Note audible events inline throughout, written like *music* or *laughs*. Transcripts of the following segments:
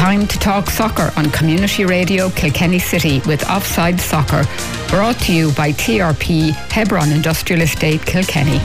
time to talk soccer on Community Radio Kilkenny City with Offside Soccer, brought to you by TRP Hebron Industrial Estate Kilkenny.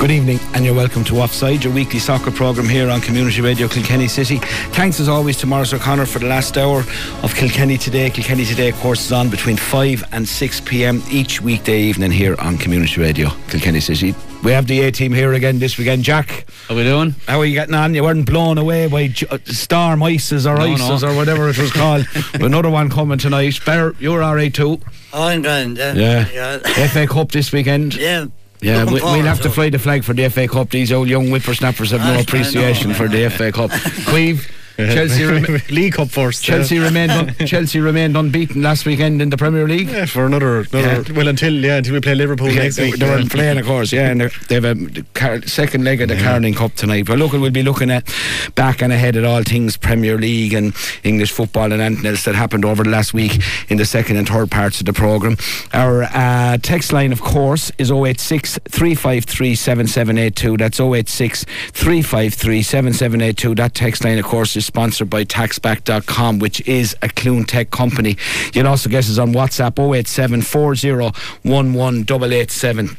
Good evening, and you're welcome to Offside, your weekly soccer programme here on Community Radio Kilkenny City. Thanks as always to Morris O'Connor for the last hour of Kilkenny Today. Kilkenny Today, of course, is on between 5 and 6 pm each weekday evening here on Community Radio Kilkenny City. We have the A team here again this weekend. Jack, how are we doing? How are you getting on? You weren't blown away by uh, storm ices or no, ices no. or whatever it was *laughs* called. Another one coming tonight. Better, you're all right too. Oh, I'm grand. Yeah. yeah. yeah. FA Cup this weekend. Yeah. Yeah, we, will have to fly the flag for the FA Cup. These old young whippersnappers have no appreciation for the FA Cup. *laughs* Queeve. Chelsea *laughs* rem- League Cup first. Chelsea yeah. remained un- *laughs* Chelsea remained unbeaten last weekend in the Premier League. Yeah, for another, another yeah. well until yeah until we play Liverpool yeah, next they, week. They were playing, of course, yeah, and they have a car- second leg of the Carling Cup tonight. But look, we'll be looking at back and ahead at all things Premier League and English football and anything else that happened over the last week in the second and third parts of the programme. Our uh, text line, of course, is 086 353 7782. That's 086 353 7782. That text line, of course, is sponsored by taxback.com, which is a CluneTech company. You can also get us on WhatsApp 087 887.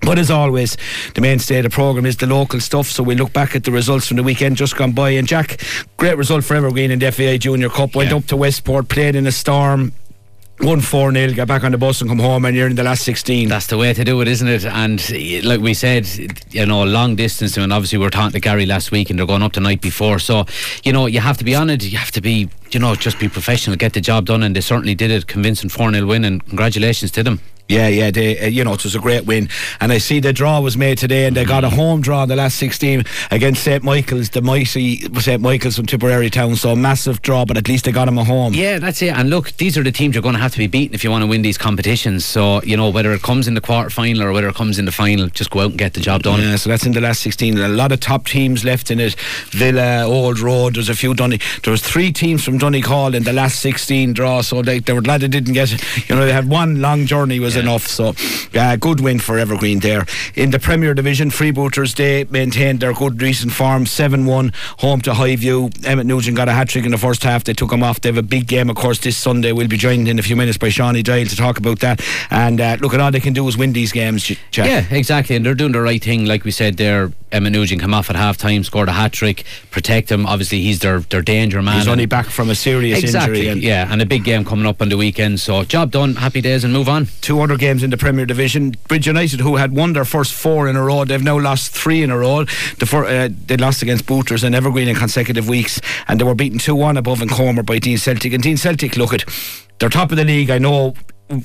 But as always, the mainstay of the programme is the local stuff. So we look back at the results from the weekend just gone by. And Jack, great result for Evergreen in the FAI Junior Cup. Went yeah. up to Westport, played in a storm one 4 0, get back on the bus and come home, and you're in the last 16. That's the way to do it, isn't it? And eh, like we said, you know, long distance, and obviously we are talking to Gary last week, and they're going up the night before. So, you know, you have to be on it, you have to be, you know, just be professional, get the job done, and they certainly did it. Convincing 4 0 win, and congratulations to them. Yeah, yeah, they, uh, you know, it was a great win. And I see the draw was made today, and they got a home draw in the last 16 against St. Michael's, the mighty St. Michael's from Tipperary Town. So a massive draw, but at least they got them a home. Yeah, that's it. And look, these are the teams you're going to have to be beaten if you want to win these competitions. So, you know, whether it comes in the quarter final or whether it comes in the final, just go out and get the job done. Yeah, so that's in the last 16. A lot of top teams left in it. Villa, Old Road, there's a few Donny. There was three teams from Donegal in the last 16 draw, so they, they were glad they didn't get it. You know, they had one long journey was. Enough. So uh, good win for Evergreen there. In the Premier Division, Freebooters, they maintained their good recent form 7 1 home to Highview. Emmett Nugent got a hat trick in the first half. They took him off. They have a big game, of course, this Sunday. We'll be joined in a few minutes by Shawnee Doyle to talk about that. And uh, look, at all they can do is win these games, Jack. Yeah, exactly. And they're doing the right thing. Like we said there, Emmett Nugent come off at half time, scored a hat trick, protect him. Obviously, he's their, their danger man. He's only back from a serious exactly, injury. And yeah, and a big game coming up on the weekend. So, job done, happy days, and move on. Two other games in the Premier Division. Bridge United, who had won their first four in a row, they've now lost three in a row. The four, uh, they lost against Booters and Evergreen in consecutive weeks, and they were beaten 2 1 above in Comer by Deen Celtic. And Deen Celtic, look at, they're top of the league. I know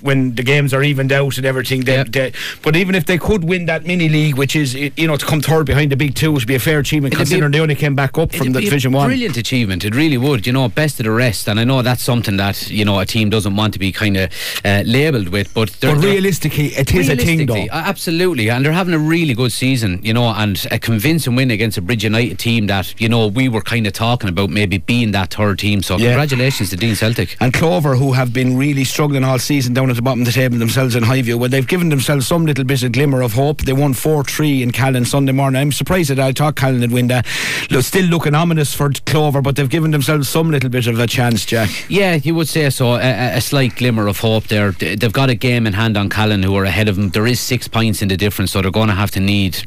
when the games are evened out and everything. They, they, but even if they could win that mini league, which is you know to come third behind the big two, would be a fair achievement it'd considering they only came back up from the Division One. Brilliant achievement, it really would. You know, best of the rest, and I know that's something that you know a team doesn't want to be kind of uh, labelled with. But, but realistically, it is a thing, though. Absolutely, and they're having a really good season. You know, and a convincing win against a Bridge United team that you know we were kind of talking about maybe being that third team. So yeah. congratulations to Deen Celtic and Clover, who have been really struggling all season down at the bottom of the table themselves in Highview. Well, they've given themselves some little bit of glimmer of hope. They won 4 3 in Callan Sunday morning. I'm surprised that I thought Callan would win that. Look, still looking ominous for Clover, but they've given themselves some little bit of a chance, Jack. Yeah, you would say so. A, a slight glimmer of hope there. They've got a game in hand on Callan who are ahead of them. There is six points in the difference, so they're going to have to need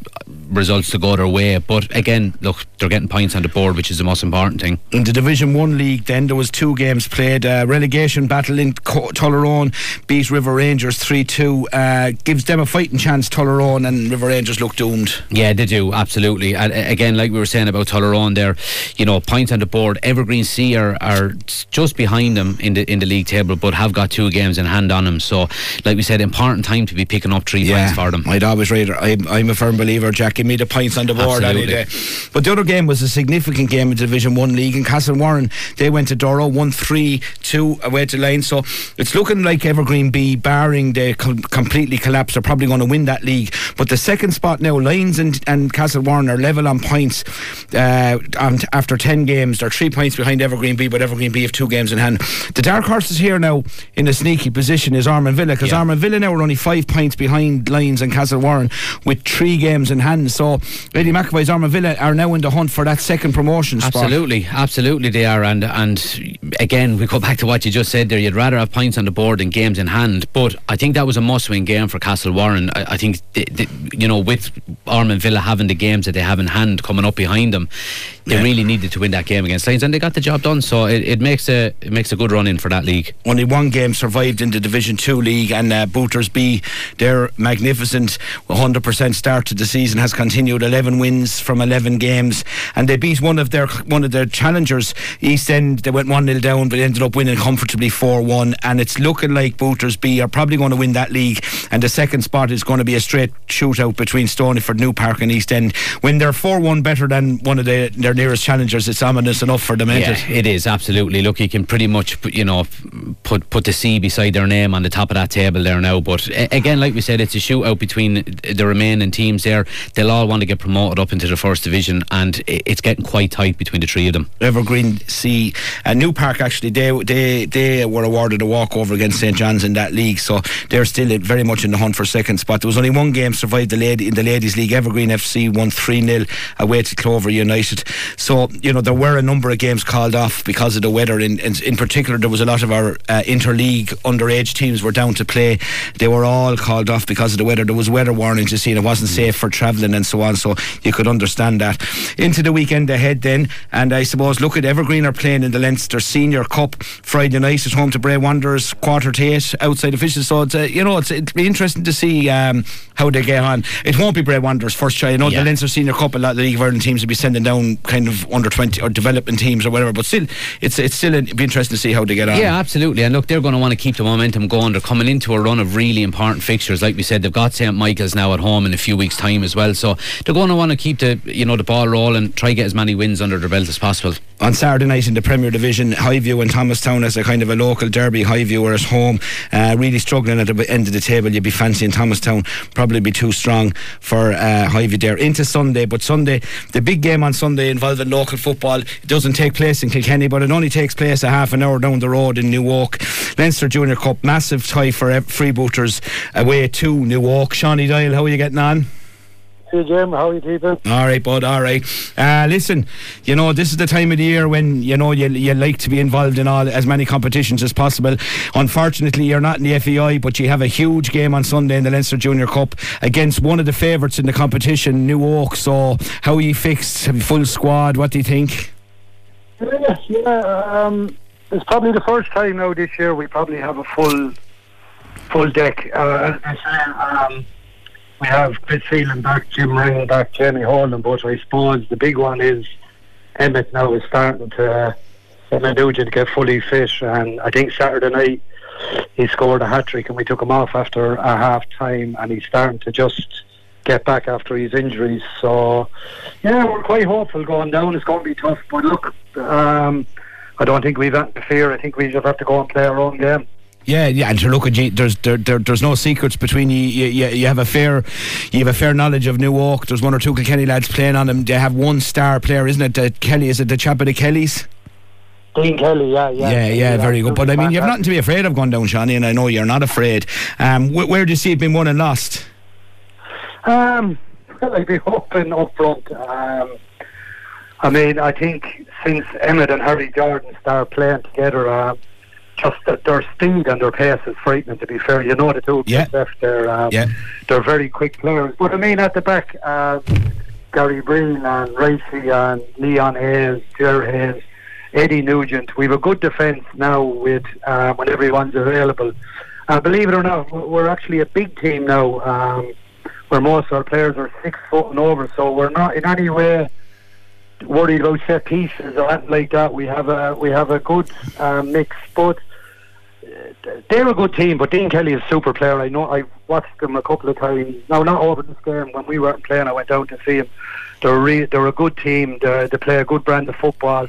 results to go their way. But again, look, they're getting points on the board, which is the most important thing. In the Division 1 league, then there was two games played. Uh, relegation battle in Tullaroan beat River Rangers 3 2. Uh, gives them a fighting chance, Tullaroan, and River Rangers look doomed. Yeah, they do, absolutely. And again, like we were saying about Tullaroan there, you know, points on the board. Evergreen C are, are just behind them in the in the league table, but have got two games in hand on them. So, like we said, important time to be picking up three yeah, points for them. I'd always rather, I'm, I'm a firm believer, Jack give me the points on the board Absolutely. any day. But the other game was a significant game in Division 1 League in Castlewarren. They went to Durrow, 1 3 2 away to Lane. So it's looking like Evergreen B, barring they com- completely collapse, are probably going to win that league. But the second spot now, Lyons and, and Castle Warren are level on points uh, after 10 games. They're three points behind Evergreen B, but Evergreen B have two games in hand. The dark horses here now in a sneaky position is Armand Villa because yeah. Armand Villa now are only five points behind Lyons and Castle Warren with three games in hand. So Eddie McAvoy's Armavilla are now in the hunt for that second promotion spot. Absolutely, absolutely they are. And and again, we go back to what you just said there. You'd rather have points on the board than games in hand. But I think that was a must-win game for Castlewarren. I, I think you know with Armand Villa having the games that they have in hand coming up behind them, they yeah. really needed to win that game against Lions, and they got the job done. So it, it makes a it makes a good run in for that league. Only one game survived in the Division Two league, and uh, Booters B, their magnificent 100% start to the season has continued. 11 wins from 11 games, and they beat one of their one of their challengers, East End. They went one 0 down, but ended up winning comfortably 4-1. And it's looking like Booters B are probably going to win that league, and the second spot is going to be a straight shootout between Stonyford, New Park, and East End. When they're 4-1 better than one of the, their nearest challengers, it's ominous enough for them. Yeah, it? it is absolutely. Look, you can pretty much you know put put the C beside their name on the top of that table there now. But again, like we said, it's a shootout between the remaining teams there. They'll all want to get promoted up into the first division, and it's getting quite tight between the three of them. Evergreen C and New Park actually they they they were awarded a walkover against St John's in that league, so they're still very much in the hunt for second spot. There was only one game survived the lady in the ladies league. Evergreen FC won three 0 away to Clover United. So you know there were a number of games called off because of the weather. In in, in particular, there was a lot of our uh, interleague underage teams were down to play. They were all called off because of the weather. There was weather warnings, you see, and it wasn't safe for travelling and so on. So you could understand that. Into the weekend ahead then, and I suppose look at Evergreen are playing in the Leinster Senior Cup Friday night at home to Bray Wanderers, quarter to eight outside officials. So it's uh, you know it's it'd be interesting to see um, how they get on. It won't be Bray Wanderers first try. I know yeah. the Leinster Senior Cup, a lot of the League of Ireland teams will be sending down kind of under twenty or development teams or whatever. But still, it's it's still it'd be interesting to see how they get on. Yeah, absolutely. And look, they're going to want to keep the momentum going. They're coming into a run of really important fixtures. Like we said, they've got St Michael's now at home in a few weeks' time as well. So they're going to want to keep the you know the ball rolling, try get as many wins under their belt as possible. On Saturday night in the Premier Division, Highview and Thomastown as a kind of a local derby. Highview are at home, uh, really struggling at the end of the table. You'd be fancying Thomastown, probably be too strong for uh, there. Into Sunday, but Sunday, the big game on Sunday involving local football, it doesn't take place in Kilkenny, but it only takes place a half an hour down the road in New Oak. Leinster Junior Cup, massive tie for freebooters away to New Oak. Shawnee Doyle, how are you getting on? Hey Jim, how are you keeping? All right, bud. All right. Uh, listen, you know this is the time of the year when you know you you like to be involved in all as many competitions as possible. Unfortunately, you're not in the FAI, but you have a huge game on Sunday in the Leinster Junior Cup against one of the favourites in the competition, New Oak. So, how are you fixed? Have you full squad? What do you think? Yeah, yeah. Um, it's probably the first time now this year we probably have a full full deck. Uh, um, we have Chris Phelan back, Jim Ring back, Jamie Holden, but I suppose the big one is Emmett now is starting to Emmett Nugent get fully fit, and I think Saturday night he scored a hat trick, and we took him off after a half time, and he's starting to just get back after his injuries. So, yeah, we're quite hopeful going down. It's going to be tough, but look, um, I don't think we've anything to fear. I think we just have to go and play our own game. Yeah, yeah, and to look at there's there, there, there's no secrets between you. You, you. you have a fair you have a fair knowledge of New Newark. There's one or two Kilkenny lads playing on them. They have one star player, isn't it? The Kelly is it the chap of the Kellys? Dean Kelly, yeah, yeah. Yeah, yeah, very good. But I mean, you have nothing to be afraid of going down, Shawnee, and I know you're not afraid. Um, wh- where do you see it being won and lost? Um, *laughs* well, I'd be hoping up front. Um, I mean, I think since Emmett and Harry Jordan started playing together, um, just that their speed and their pace is frightening. To be fair, you know the two yeah. left there. Um, yeah. they're very quick players. But I mean, at the back, um, Gary Breen and Racey and Leon Hayes, Jer Hayes, Eddie Nugent. We have a good defence now with uh, when everyone's available. Uh, believe it or not, we're actually a big team now. Um, where most of our players are six foot and over, so we're not in any way worried about set pieces or anything like that. We have a we have a good uh, mix, but uh, they're a good team. But Dean Kelly is a super player. I know I watched them a couple of times. Now not over this game when we weren't playing. I went down to see him. They're re- they're a good team. They're, they play a good brand of football.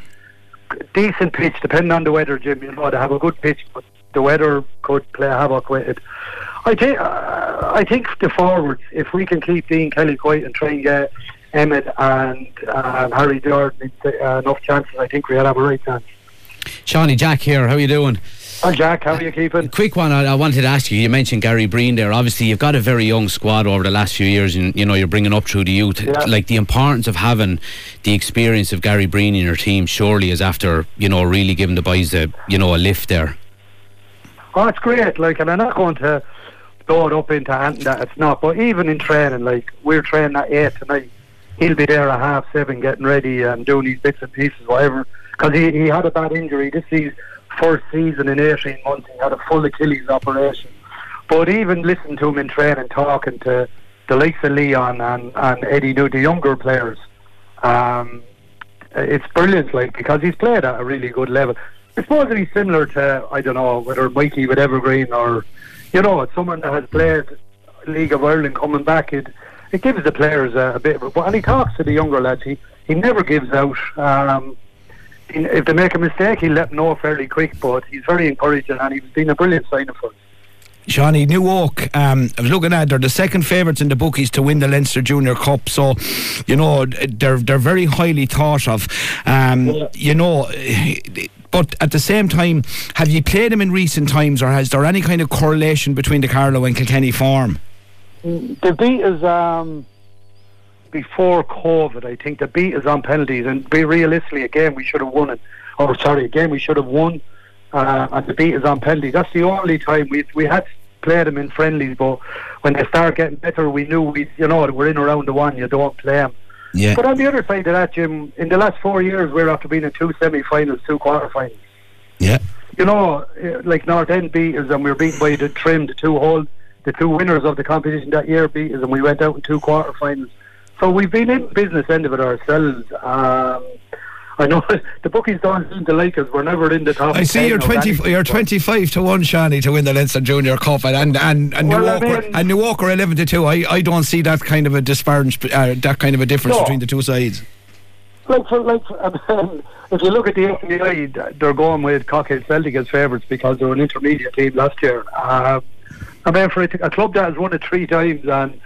Decent pitch, depending on the weather, Jim. You know they have a good pitch, but the weather could play havoc with it. I think uh, I think the forwards, if we can keep Dean Kelly quiet and try and get Emmett and um, Harry Jordan uh, enough chances, I think we'll have a right chance. Shawnee Jack here. How are you doing? Hi, Jack. How are you keeping? Quick one. I, I wanted to ask you. You mentioned Gary Breen there. Obviously, you've got a very young squad over the last few years, and you know you're bringing up through the youth. Yeah. Like the importance of having the experience of Gary Breen in your team, surely is after you know really giving the boys a you know a lift there. Oh, it's great. Like, and I'm not going to blow it up into anything that it's not. But even in training, like we're training at eight tonight, he'll be there at half seven, getting ready and doing these bits and pieces, whatever. Because he, he had a bad injury. This is first season in 18 months. He had a full Achilles operation. But even listening to him in training, talking to the likes of Leon and, and Eddie New, the younger players, um, it's brilliant, like, because he's played at a really good level. I suppose he's similar to, I don't know, whether Mikey with Evergreen or, you know, someone that has played League of Ireland coming back. It it gives the players a, a bit of a, and he talks to the younger lads. He, he never gives out. Um, he, if they make a mistake, he'll let them know fairly quick, but he's very encouraging and he's been a brilliant signing for us. Shawnee, New Oak, um, I was looking at they're the second favourites in the bookies to win the Leinster Junior Cup, so you know they're they're very highly thought of. Um, Yeah. You know, but at the same time, have you played them in recent times, or has there any kind of correlation between the Carlow and Kilkenny form? The beat is um, before COVID. I think the beat is on penalties, and be realistically, again, we should have won it. Or sorry, again, we should have won, uh, and the beat is on penalties. That's the only time we we had played them in friendlies, but when they start getting better, we knew we, you know, we're in around the one. You don't play them. Yeah. But on the other side of that, Jim, in the last four years, we're after being in two semi-finals, two quarter-finals. Yeah. you know, eh, like North End beat us and we were beaten by the Trim, the two whole, the two winners of the competition that year beat us and we went out in two quarter-finals. So we've been in business end of it ourselves. Um, I know *laughs* the bookies don't seem to like us. We're never in the top. I see 10 you're twenty. anything, You're twenty-five to one, Shawnee, to win the Leinster Junior Cup, and and and, Well, I New Walker mean- and New Walker eleven to two. I, I don't see that kind of a disparage, uh, that kind of a difference No. between the two sides. Like for like, for, um, *laughs* if you look at the FAI, they're going with Cockhill Celtic as favourites because they're an intermediate team last year. Um, I mean, for a, a club that has won it three times and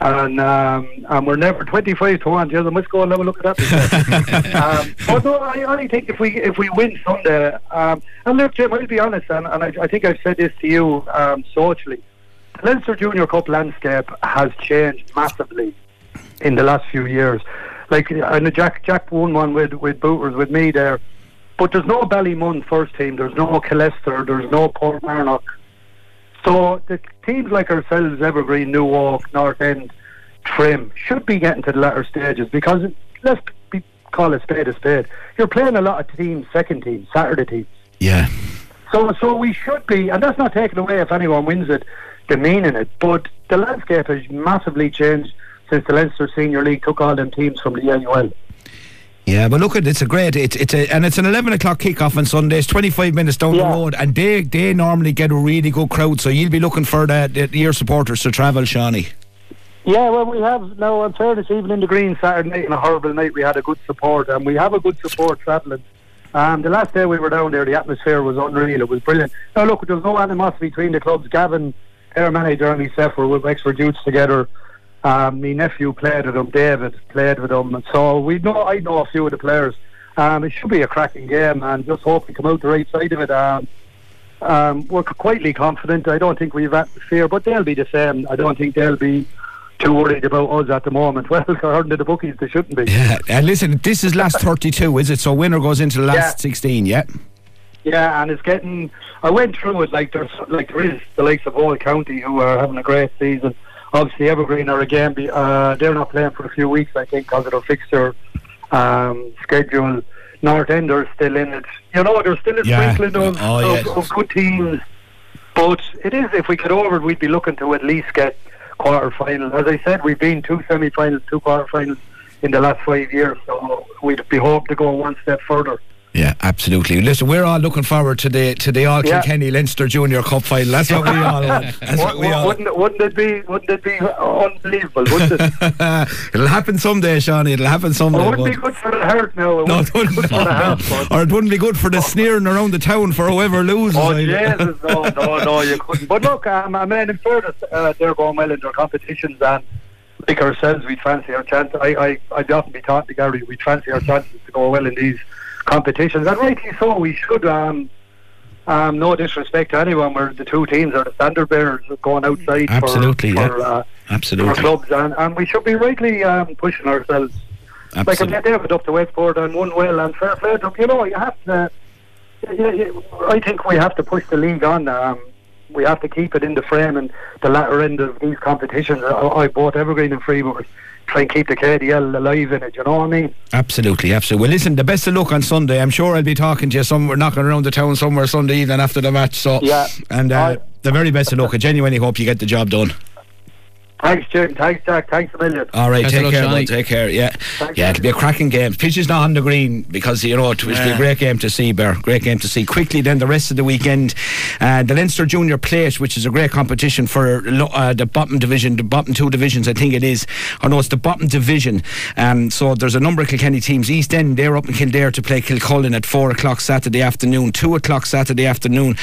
and um, and we're never twenty five to one. Yes, I must go and have a look at that. *laughs* um, no, I only think if we if we win Sunday, um, and look, Jim, I'll be honest, and, and I, I think I've said this to you um, socially. The Leinster Junior Cup landscape has changed massively in the last few years. Like I know Jack Jack won one with with Booters with me there, but there's no Ballymun first team. There's no Killester. There's no Portmarnock. So the teams like ourselves, Evergreen, New Oak, North End, Trim, should be getting to the latter stages because let's be, call a spade a spade. You're playing a lot of teams, second teams, Saturday teams. Yeah. So, so we should be, and that's not taken away if anyone wins it, demeaning it. But the landscape has massively changed since the Leinster Senior League took all them teams from the NUL. Yeah, but look at it's a great it's it's a and it's an eleven o'clock kickoff on Sundays, twenty five minutes down the road, and they they normally get a really good crowd. So you'll be looking for the, the your supporters to travel, Shawnee. Yeah, well, we have now. In fairness, even in the green Saturday night and a horrible night, we had a good support, and we have a good support travelling. Um, the last day we were down there, the atmosphere was unreal. It was brilliant. Now, look, there was no animosity between the clubs. Gavin, their manager, and myself were with Wexford Youths together. Um, my nephew played with them. David played with them. And so we know. I know a few of the players. Um, it should be a cracking game, and just hope we come out the right side of it. Um, um, we're quietly confident. I don't think we've had fear, but they'll be the same. I don't think they'll be too worried about us at the moment. *laughs* Well, according to the bookies, they shouldn't be. Yeah, and listen, this is last thirty two, is it? So winner goes into the last Yeah. sixteen. Yeah. Yeah, and it's getting. I went through it like there's like there is the likes of Old County who are having a great season. Obviously, Evergreen are again. Be, uh, they're not playing for a few weeks, I think, because of their fixture um, schedule. North End are still in it. You know, there's still a Yeah. sprinkling of, Oh, of, yeah. of good teams. But it is if we get over it, we'd be looking to at least get quarter final. As I said, we've been two semi finals, two quarter finals in the last five years. So we'd be hoping to go one step further. Yeah, absolutely. Listen, we're all looking forward to the to the All Yeah. Kilkenny Leinster Junior Cup final. That's what we all want. *laughs* That's what we all. wouldn't, it- wouldn't it be wouldn't it be unbelievable? Wouldn't it? *laughs* It'll happen someday, Shawnee. It'll happen someday. it wouldn't be good for the heart now. It No, wouldn't it be wouldn't, good for no, the no. heart. or it wouldn't be good for the sneering around the town for whoever loses. Oh Jesus! No, no, *laughs* no, you couldn't. But look, um, I mean, in fairness, uh, they're going well in their competitions, and like ourselves, we fancy our chance. I, I, I'd often be talking to Gary. We fancy our chances to go well in these competitions. And rightly so, we should. Um, um, no disrespect to anyone, where the two teams are the standard bearers going outside Absolutely, for, yeah. for, uh, Absolutely. for clubs, and, and we should be rightly um, pushing ourselves. Like Absolutely. they have it up to Westport and won well and fair play to you know, you have to. You, you, I think we have to push the league on. Um, we have to keep it in the frame and the latter end of these competitions. I, I bought Evergreen and Freeburg. Try and keep the KDL alive in it. You know what I mean? Absolutely, absolutely. Well, listen, the best of luck on Sunday. I'm sure I'll be talking to you somewhere, knocking around the town somewhere Sunday evening after the match. So, Yeah. and uh, the very best of luck. I genuinely hope you get the job done. Thanks, Jim. Thanks, Jack. Thanks a million. All right, Best take care, Johnny. Take care. Yeah, Thanks. yeah. It'll be a cracking game. Pitch is not on the green because you know it will be a great game to see. Bear, great game to see. Quickly, then the rest of the weekend, uh, the Leinster Junior Plate, which is a great competition for uh, the bottom division, the bottom two divisions. I think it is. Or no, it's the bottom division. Um, so there's a number of Kilkenny teams. East End, they're up in Kildare to play Kilcullen at four o'clock Saturday afternoon. Two o'clock Saturday afternoon.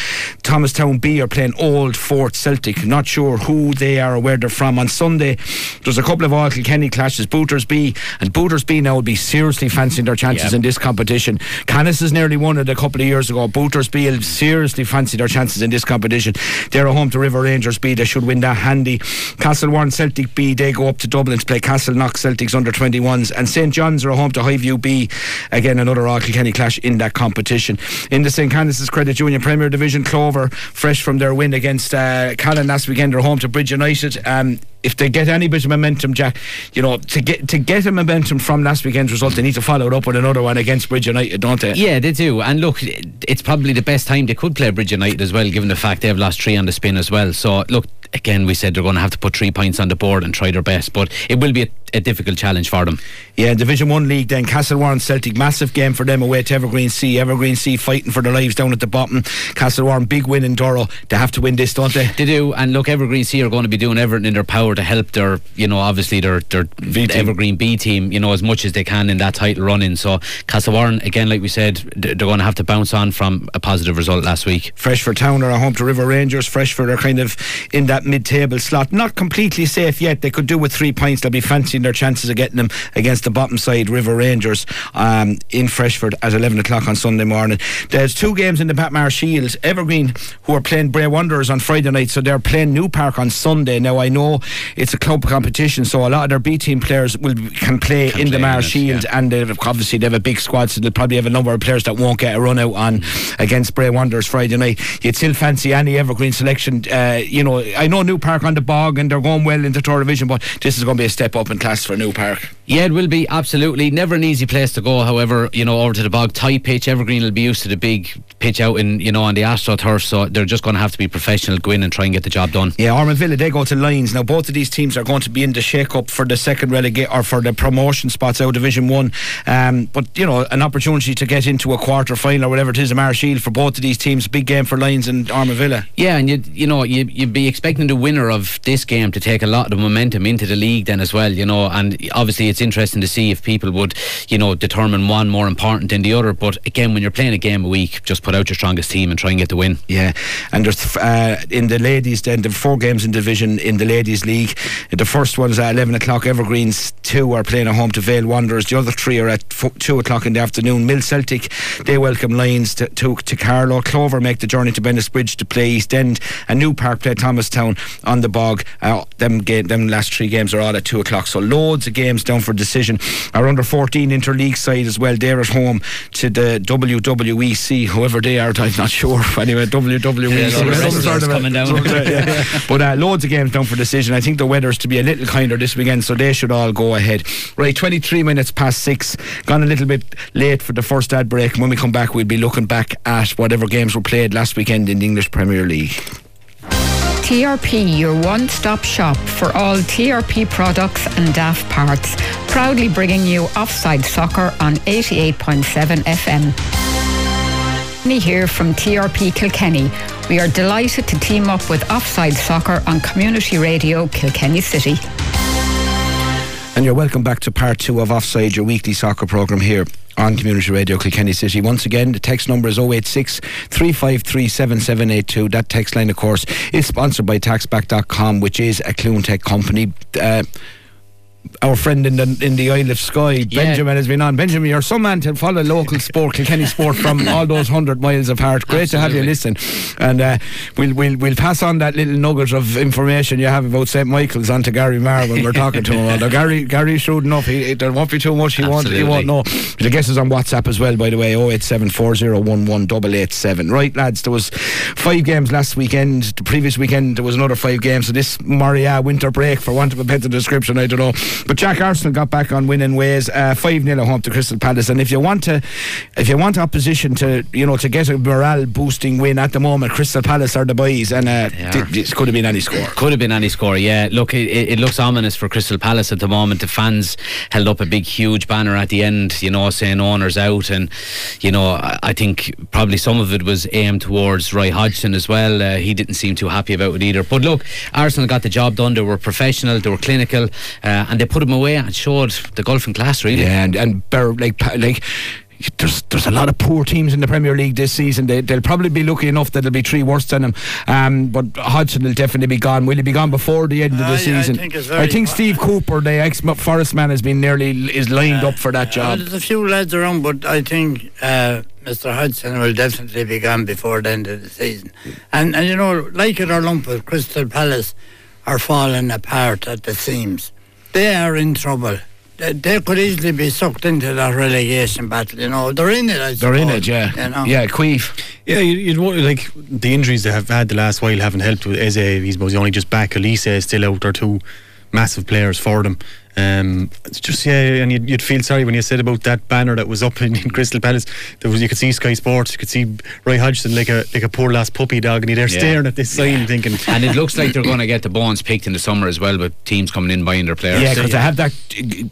Thomastown B are playing Old Fort Celtic. Not sure who they are or where they're from. On Sunday, there's a couple of all Kilkenny clashes. Booters B and Booters B now will be seriously fancying their chances Yep. in this competition. Canis has nearly won it a couple of years ago. Booters B will seriously fancy their chances in this competition. They're at home to River Rangers B. They should win that handy. Castlewarren Celtic B. They go up to Dublin to play Castleknock Celtics under 21s. And St John's are at home to Highview B. Again, another all Kilkenny clash in that competition. In the St Canice's Credit Junior Premier Division, Clover, fresh from their win against uh, Callan last weekend, they're home to Bridge United. Um, if they get any bit of momentum, Jack, you know, to get to get a momentum from last weekend's result, they need to follow it up with another one against Bridge United, don't they? Yeah, they do. And look, it's probably the best time they could play Bridge United as well, given the fact they've lost three on the spin as well. So, look, again, we said they're going to have to put three points on the board and try their best, but it will be a, a difficult challenge for them. Yeah, Division One league then Castlewarren Celtic massive game for them away to Evergreen C. Evergreen C fighting for their lives down at the bottom. Castlewarren big win in Durrow. They have to win this, don't they? They do, and look, Evergreen C are going to be doing everything in their power to help their, you know, obviously their their V. Evergreen B team, you know, as much as they can in that title running. So Castlewarren, again, like we said, they're going to have to bounce on from a positive result last week. Freshford Town are at home to River Rangers. Freshford they're kind of in that mid-table slot. Not completely safe yet. They could do with three points. They'll be fancying their chances of getting them against the bottom side River Rangers um, in Freshford at 11 o'clock on Sunday morning. There's two games in the Patmar Shield. Evergreen, who are playing Bray Wanderers on Friday night, so they're playing New Park on Sunday. Now I know it's a club competition, so a lot of their B team players will can play Can in the play Mar in Shield, yeah. and they've, obviously they have a big squad, so they'll probably have a number of players that won't get a run out on against Bray Wanderers Friday night. You'd still fancy any Evergreen selection. Uh, you know, I know New Park on the bog and they're going well into third division, but this is going to be a step up in class for New Park. Yeah, it will be absolutely never an easy place to go. However, you know, over to the bog tight pitch, Evergreen will be used to the big pitch out in you know on the AstroTurf, so they're just going to have to be professional, go in and try and get the job done. Yeah, Ormond Villa, they go to Lions. Now, both of these teams are going to be in the shake up for the second relegate or for the promotion spots out of Division 1. Um, but, you know, an opportunity to get into a quarter final or whatever it is, a Mar Shield for both of these teams. Big game for Lions and Ormond Villa. Yeah, and you you know you you'd be expecting the winner of this game to take a lot of momentum into the league then as well, you know. And obviously it's interesting to see if people would you know determine one more important than the other. But again, when you're playing a game a week, just put out your strongest team and try and get the win. Yeah, and there's uh, in the ladies then the four games in division in the ladies league. The first one is at eleven o'clock. Evergreens two are playing at home to Vale Wanderers. The other three are at fo- two o'clock in the afternoon. Mill Celtic they welcome Lions to, to to Carlow. Clover make the journey to Bennettsbridge to play East End. And New Park play Thomastown on the bog. Uh, them game, them last three games are all at two o'clock. So loads of games down for decision. Our under fourteen interleague side as well. They're at home to the WWEC, whoever they are. *laughs* I'm not sure. Anyway, WWE. Yeah, some- the some wrestlers sort of coming down. some *laughs* yeah. But uh, loads of games down for decision. I think the weather's to be a little kinder this weekend, so they should all go ahead. Right, 23 minutes past six. Gone a little bit late for the first ad break. When we come back, we'll be looking back at whatever games were played last weekend in the English Premier League. TRP, your one stop shop for all TRP products and DAF parts. Proudly bringing you Offside Soccer on 88.7 FM. Here from TRP Kilkenny. We are delighted to team up with Offside Soccer on Community Radio Kilkenny City. And you're welcome back to part two of Offside, your weekly soccer programme here on Community Radio Kilkenny City. Once again, the text number is 086 353 7782. That text line, of course, is sponsored by taxback.com, which is a CluneTech company. Uh, our friend in the in the Isle of Skye, Yeah. Benjamin, has been on. Benjamin, you're some man to follow local sport, Kilkenny *laughs* sport, from all those hundred miles apart. Great to have you listen, and uh, we'll we'll we'll pass on that little nugget of information you have about St Michael's on to Gary Marr when we're talking to him. Although *laughs* Gary Gary's shrewd enough, he, he- there won't be too much he won't he won't know. The guess is on WhatsApp as well, by the way. 08740118887. Right, lads, there was five games last weekend. The previous weekend there was another five games. So this Maria winter break, for want of a better description, I don't know. But Jack Arsenal got back on winning ways. Uh, five 0 at home to Crystal Palace. And if you want to, if you want opposition to, you know, to get a morale boosting win at the moment, Crystal Palace are the boys, and uh, this could have been any score. Could have been any score, yeah. Look, it, it it looks ominous for Crystal Palace at the moment. The fans held up a big, huge banner at the end, you know, saying owners out. And, you know, I, I think probably some of it was aimed towards Roy Hodgson as well. Uh, he didn't seem too happy about it either. But look, Arsenal got the job done. They were professional, they were clinical, uh, and they put him away and showed the golfing class, really. Yeah, and and Ber- like like. There's there's a lot of poor teams in the Premier League this season. They, they'll probably be lucky enough that there'll be three worse than them. Um, but Hodgson will definitely be gone. Will he be gone before the end of the I- I think it's very- Steve Cooper, the ex Forest man, has been nearly is lined up for that Uh, job. there's a few lads around, but I think uh, Mr. Hodgson will definitely be gone before the end of the season. And and you know, like it or lump it, Crystal Palace are falling apart at the seams. They are in trouble. They, they could easily be sucked into that relegation battle. You know, they're in it. I They're in it, yeah. You know? Yeah, Queef. Yeah, you- you'd want like the injuries they have had the last while haven't helped with Eze. He's he's only just back. Olise is still out. They're two massive players for them. Um, just yeah, and you'd, you'd feel sorry when you said about that banner that was up in, in Crystal Palace. There was you could see Sky Sports, you could see Roy Hodgson like a like a poor last puppy dog, and he there Yeah. staring at this sign, thinking, And it looks like they're going to get the bones picked in the summer as well, with teams coming in buying their players. Yeah, because they have that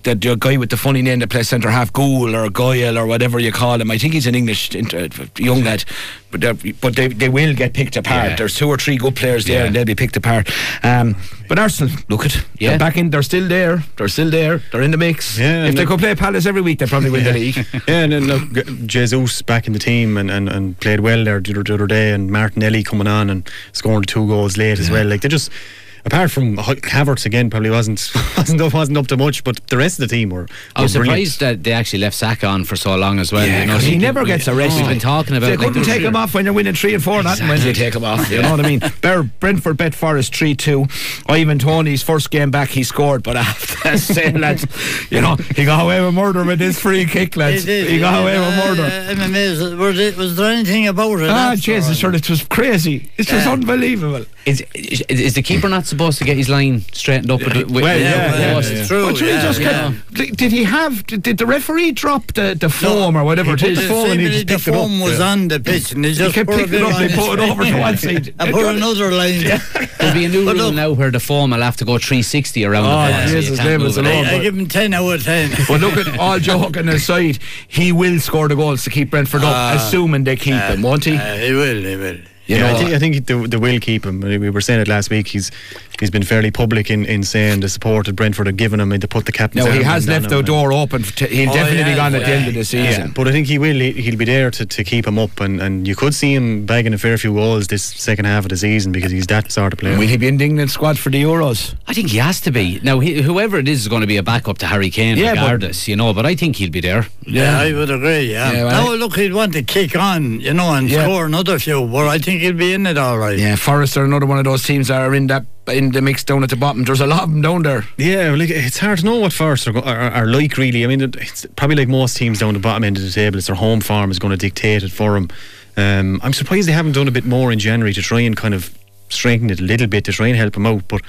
that guy with the funny name that plays centre half, Gould or Goyle or whatever you call him. I think he's an English inter- young lad, but they're- but they, they will get picked apart. Yeah. There's two or three good players there, Yeah. and they'll be picked apart. Um, but Arsenal, look at Yeah. they're back in. They're still there. They're still there. They're in the mix. Yeah, if they look- could play Palace every week, they probably win the league. *laughs* yeah, and then look, Jesus back in the team and, and, and played well there the other, the other day, and Martinelli coming on and scoring two goals late as well. Like they just. Apart from Havertz again, probably wasn't *laughs* wasn't up, wasn't up to much, but the rest of the team were. I was were brilliant. surprised that they actually left Saka on for so long as well. Yeah, you know, 'cause he we- never we- gets arrested. We've been talking about They couldn't there take him off when you're winning three and four. Not when they take him off. *laughs* You know what I mean? *laughs* Ber- Brentford bet Forest three two. Ivan Toney's first game back, he scored, but I have to say, lads, you know he got away with murder with his free kick, lads. He did. He got away with Uh, murder. I'm amazed. Was, it, was there anything about it? Ah, Jesus, all sure, it was crazy. It was Yeah. unbelievable. Is, is, is the keeper not supposed to get his line straightened up? with, with, Well, with yeah, the yeah, it's true. But yeah, just yeah. kept- did, did he have? Did, did the referee drop the, the foam or whatever? Took the form, and he just the picked it up. foam was on the pitch and he just kept put picking it up on and put it over to one side. *laughs* I put another line. There'll be a new But rule now where the foam will have to go 360 around Oh, the ball. Jesus, name is I, I give him 10 out of 10. *laughs* But look at all joking aside, he will score the goals to keep Brentford up, ah. assuming they keep him, won't he? He will, he will. You yeah, know, I think, I think they, they will keep him. We were saying it last week. He's he's been fairly public in, in saying the support that Brentford have given him and to put the captain's now he has left him the door open. To, he'll Oh, definitely be yeah, gone at the end of the season. Yeah, but I think he will. he- He'll be there to, to keep him up, and, and you could see him bagging a fair few goals this second half of the season because he's that sort of player. Will he be in the England squad for the Euros? I think he has to be. Now, he, whoever it is is going to be a backup to Harry Kane, Yeah, but- you know, but I think he'll be there. Yeah, I would agree, yeah. Yeah, well, now, oh, look, he'd want to kick on, you know, and Yeah. score another few, but I think he'll be in it all right. Yeah, Forest are another one of those teams that are in that in the mix down at the bottom. There's a lot of them down there. Yeah, like, it's hard to know what Forest are, are, are like, really. I mean, it's probably like most teams down the bottom end of the table. It's their home farm is going to dictate it for them. Um, I'm surprised they haven't done a bit more in January to try and kind of strengthen it a little bit to try and help them out. But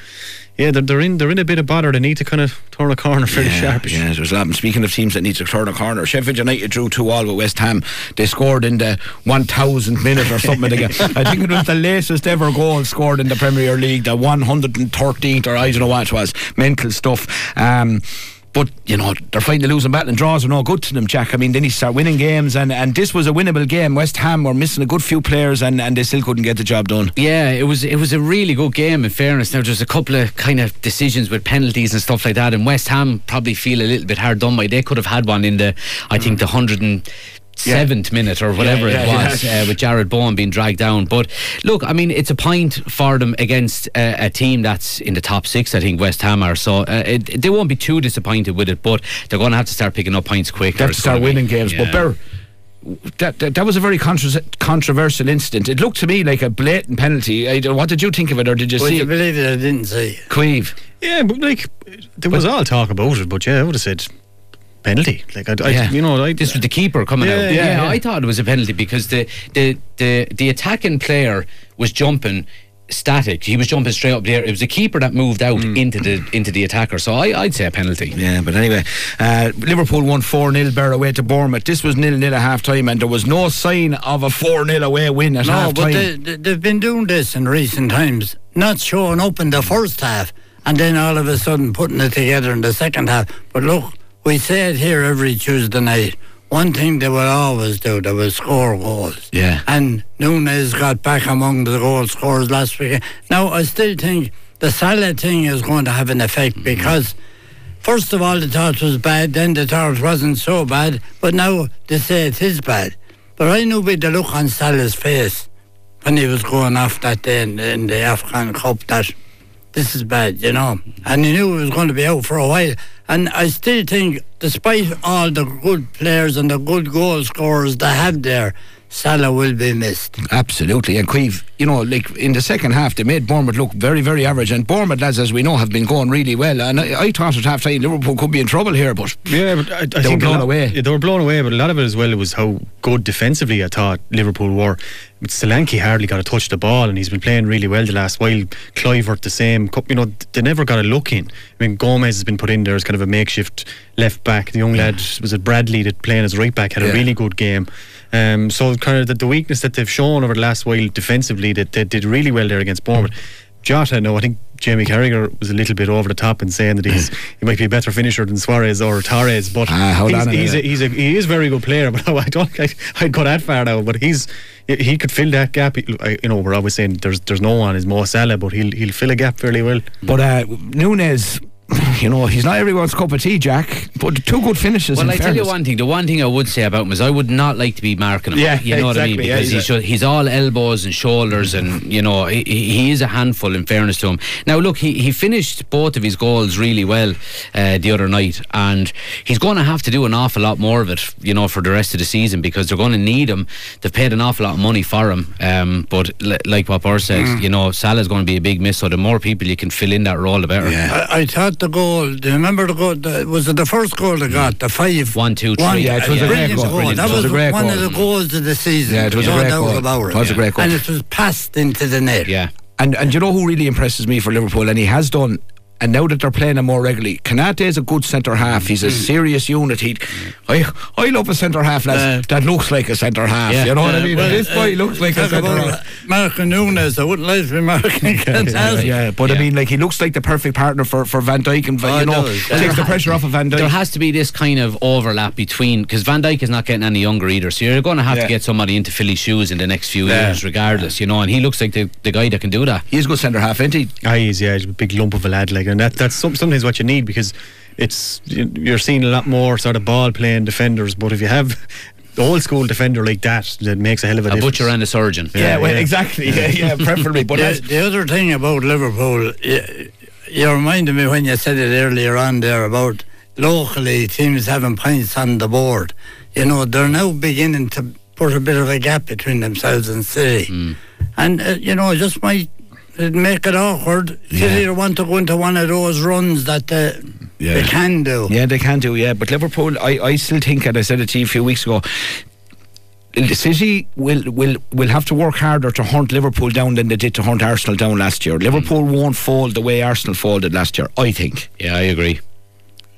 yeah, they're, they're in they're in a bit of bother. They need to kind of turn a corner fairly sharpish. Yeah, there's a lot. And speaking of teams that need to turn a corner, Sheffield United drew 2 all with West Ham. They scored in the 1000th minute or something game. *laughs* I think it was the latest ever goal scored in the Premier League, the 113th, or I don't know what it was. Mental stuff. Um, but you know they're fighting the losing battle, and draws are no good to them, Jack. I mean, they need to start winning games, and, and this was a winnable game. West Ham were missing a good few players, and, and they still couldn't get the job done. Yeah, it was it was a really good game. In fairness, now there's a couple of kind of decisions with penalties and stuff like that, and West Ham probably feel a little bit hard done by. They could have had one in the, I think the hundred and seventh minute or whatever Yeah, it was yeah. Uh, with Jarrod Bowen being dragged down. But look, I mean, it's a point for them against uh, a team that's in the top six. I think West Ham are. So uh, it, they won't be too disappointed with it, but they're going to have to start picking up points quick. They have to start gonna be- winning games. But yeah. Bear, that, that that was a very contra- controversial incident. It looked to me like a blatant penalty. I what did you think of it, or did you Would see you it? believe it? I didn't see. it. Queeve? Yeah, but like there was all talk about it, but yeah, I would have said penalty. Like I, I Yeah. you know, I, This was the keeper coming Yeah, out. yeah, Yeah, yeah. I thought it was a penalty because the the the, the attacking player was jumping static. He was jumping straight up there. It was the keeper that moved out Hmm. into the into the attacker. So I, I'd say a penalty. Yeah, but anyway, uh, Liverpool won 4 0 Bear away to Bournemouth. This was nil nil at half time, and there was no sign of a 4 0 away win at No, half but time. they, they, they've been doing this in recent times, not showing up in the first half, and then all of a sudden putting it together in the second half. But look, we say it here every Tuesday night. One thing they will always do, they will score goals. Yeah. And Núñez got back among the goal scorers last week. Now, I still think the Salah thing is going to have an effect mm-hmm. because, first of all, the thought was bad, then the thought wasn't so bad, but now they say it is bad. But I knew with the look on Salah's face when he was going off that day in, in the AFCON Cup that this is bad, you know. And he knew he was going to be out for a while. And I still think, despite all the good players and the good goal scorers they have there, Salah will be missed. Absolutely, and Queeve, you know, like in the second half, they made Bournemouth look very, very average. And Bournemouth, lads, as we know, have been going really well. And I, I thought at half time Liverpool could be in trouble here, but Yeah, but I, I They think were blown lot- away. Yeah, they were blown away, but a lot of it as well was how good defensively I thought Liverpool were. But Solanke hardly got a touch the ball, and he's been playing really well the last while. Kluivert the same. You know, they never got a look in. I mean, Gomez has been put in there as kind of a makeshift left back. The young lad was it Bradley that playing as right back had Yeah. a really good game. Um, so kind of the, the weakness that they've shown over the last while defensively, that they did really well there against Bournemouth. Jota, no, I think Jamie Carragher was a little bit over the top in saying that he's *laughs* he might be a better finisher than Suarez or Torres, but Ah, he's, he's, a, he's a he is a very good player. *laughs* But I don't I, I'd go that far now. But he's he could fill that gap. You know, we're always saying there's there's no one is Mo Salah, but he'll he'll fill a gap fairly well. but uh, Núñez, you know, he's not everyone's cup of tea, Jack. But two good finishes. Well, in I tell you one thing. The one thing I would say about him is I would not like to be marking him. Yeah, you know what I mean? exactly, yeah, Because he's he's, a- he's all elbows and shoulders, and you know he, he he is a handful. In fairness to him. Now, look, he, he finished both of his goals really well uh, the other night, and he's going to have to do an awful lot more of it, you know, for the rest of the season because they're going to need him. They've paid an awful lot of money for him, um, but li- like what Burr said, Mm. you know, Salah's going to be a big miss. So the more people you can fill in that role, the better. Yeah. I, I thought the goal, do you remember the goal? The, was it the first goal they got? The five? One, two, three. One, Yeah, it was a great goal. goal. That was was, a great one goal. of the goals of the season. Yeah, it was a great goal. about It was a great goal. And it was passed into the net. Yeah. And and you know who really impresses me for Liverpool, and he has done. And now that they're playing him more regularly, Konaté is a good centre half. He's Mm. a serious unit. He, I, I love a centre half lads, that looks like a centre half. Yeah. You know what I Uh, mean? well, this boy uh, looks like a talk centre half. Marco Nunes. I wouldn't like to be marking *laughs* Yeah, Canales. yeah, but I mean, like he looks like the perfect partner for, for Van Dijk, and Oh, you know, he does. takes the pressure off of Van Dijk. There has to be this kind of overlap between because Van Dijk is not getting any younger either, so you're going to have Yeah. to get somebody into Philly's shoes in the next few Yeah. years, regardless. You know, and he looks like the, the guy that can do that. He's a good centre half, isn't he? Ah, he's yeah, he's a big lump of a lad, like, and that that's some, sometimes what you need because it's you're seeing a lot more sort of ball playing defenders. But if you have the *laughs* old school defender like that, that makes a hell of a, A difference. butcher and a surgeon. Yeah, well, yeah. exactly. Yeah, yeah, preferably. But *laughs* the, the other thing about Liverpool, you, you reminded me when you said it earlier on there about locally teams having points on the board. You know, they're now beginning to put a bit of a gap between themselves and City. And, uh, you know, it just might uh, make it awkward. City want to go into one of those runs that uh, Yeah. they can do. Yeah, they can do, yeah. But Liverpool, I, I still think, and I said it to you a few weeks ago, City will, will will have to work harder to hunt Liverpool down than they did to hunt Arsenal down last year. Liverpool won't fold the way Arsenal folded last year, I think. Yeah, I agree.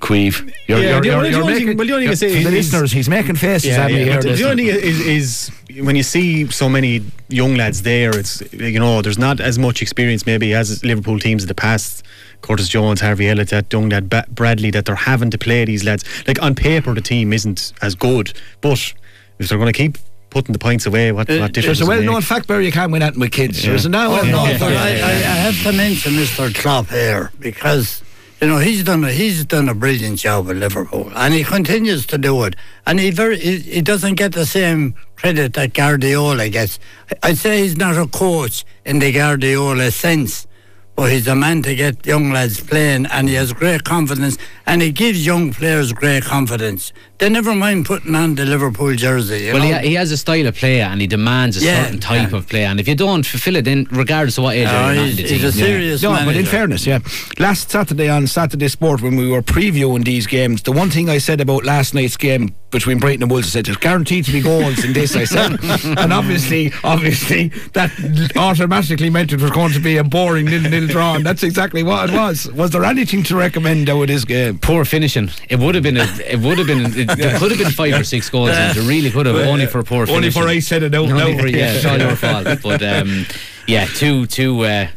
Queeve. You're, Yeah, you're, the you're, only- you're the only thing- well, the only thing I say for the is- listeners, he's making faces at me here. the, the only thing is, is when you see so many young lads there, it's you know there's not as much experience maybe as Liverpool teams in the past. Curtis Jones, Harvey Elliott, that young lad ba- Bradley, that they're having to play these lads. Like on paper, the team isn't as good, but if they're going to keep putting the points away, what, Uh, what difference There's a well known make? fact, Barry, you can't win that with kids. There's a now well no, known but fact. I, I, I have to mention Mr. Klopp here because, You know, he's done a, he's done a brilliant job with Liverpool, and he continues to do it. And he very he, he doesn't get the same credit that Guardiola gets. I'd say he's not a coach in the Guardiola sense, but he's a man to get young lads playing, and he has great confidence, and he gives young players great confidence. They never mind putting on the Liverpool jersey. You Well, know? he, he has a style of play and he demands a Yeah, certain type yeah. of play. And if you don't fulfill it, then regardless of what age Oh, you're in he's- the he's a serious No, but in fairness, yeah. Last Saturday on Saturday Sport, when we were previewing these games, the one thing I said about last night's game between Brighton and Wolves, I said there's guaranteed to be goals in this. I said, *laughs* and obviously, obviously, that automatically meant it was going to be a boring nil-nil draw, and that's exactly what it was. Was there anything to recommend out of this game? poor finishing. It would have been. A, it would have been. *laughs* It, could have been five or six goals. in it. Really could have. Only for poor Only finishing. for I said it out Only loud. for yeah, it's all your *laughs* fault. But um, yeah, two two uh,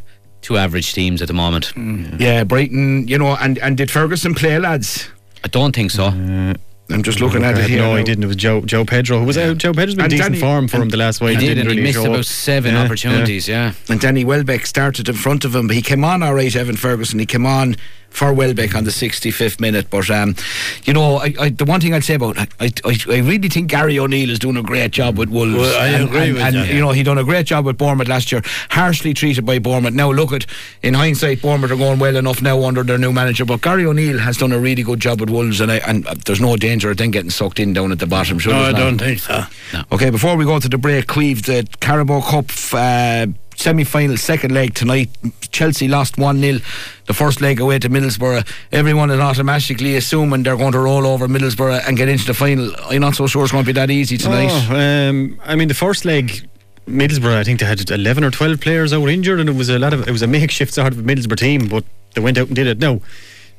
two average teams at the moment. Yeah, Brighton, you know, and, and did Ferguson play, lads? I don't think so. I'm just looking at it here. No, now. he didn't. It was Joe João Pedro. Who was out? João Pedro's been And decent Danny- form for him the last while. he did, didn't and he really missed about seven Yeah, opportunities. Yeah. And Danny Welbeck started in front of him, but he came on all right, Evan Ferguson. He came on for Welbeck on the 65th minute. But, um, you know, I, I, the one thing I'd say about I, I, I really think Gary O'Neill is doing a great job with Wolves. Well, I and, agree and, with and, you. you know, he done a great job with Bournemouth last year. Harshly treated by Bournemouth. Now, look at, in hindsight, Bournemouth are going well enough now under their new manager. But Gary O'Neill has done a really good job with Wolves, and, I, and uh, there's no danger of them getting sucked in down at the bottom. Sure no, I not? don't think so. Okay, before we go to the break, Cleve, the Carabao Cup uh, semi final, second leg tonight. Chelsea lost 1 0 the first leg away to Middlesbrough. Everyone is automatically assuming they're going to roll over Middlesbrough and get into the final. I'm not so sure it's going to be that easy tonight. Oh, um, I mean, the first leg, Middlesbrough, I think they had 11 or 12 players out injured, and it was a lot of it was a makeshift sort of Middlesbrough team, but they went out and did it. Now,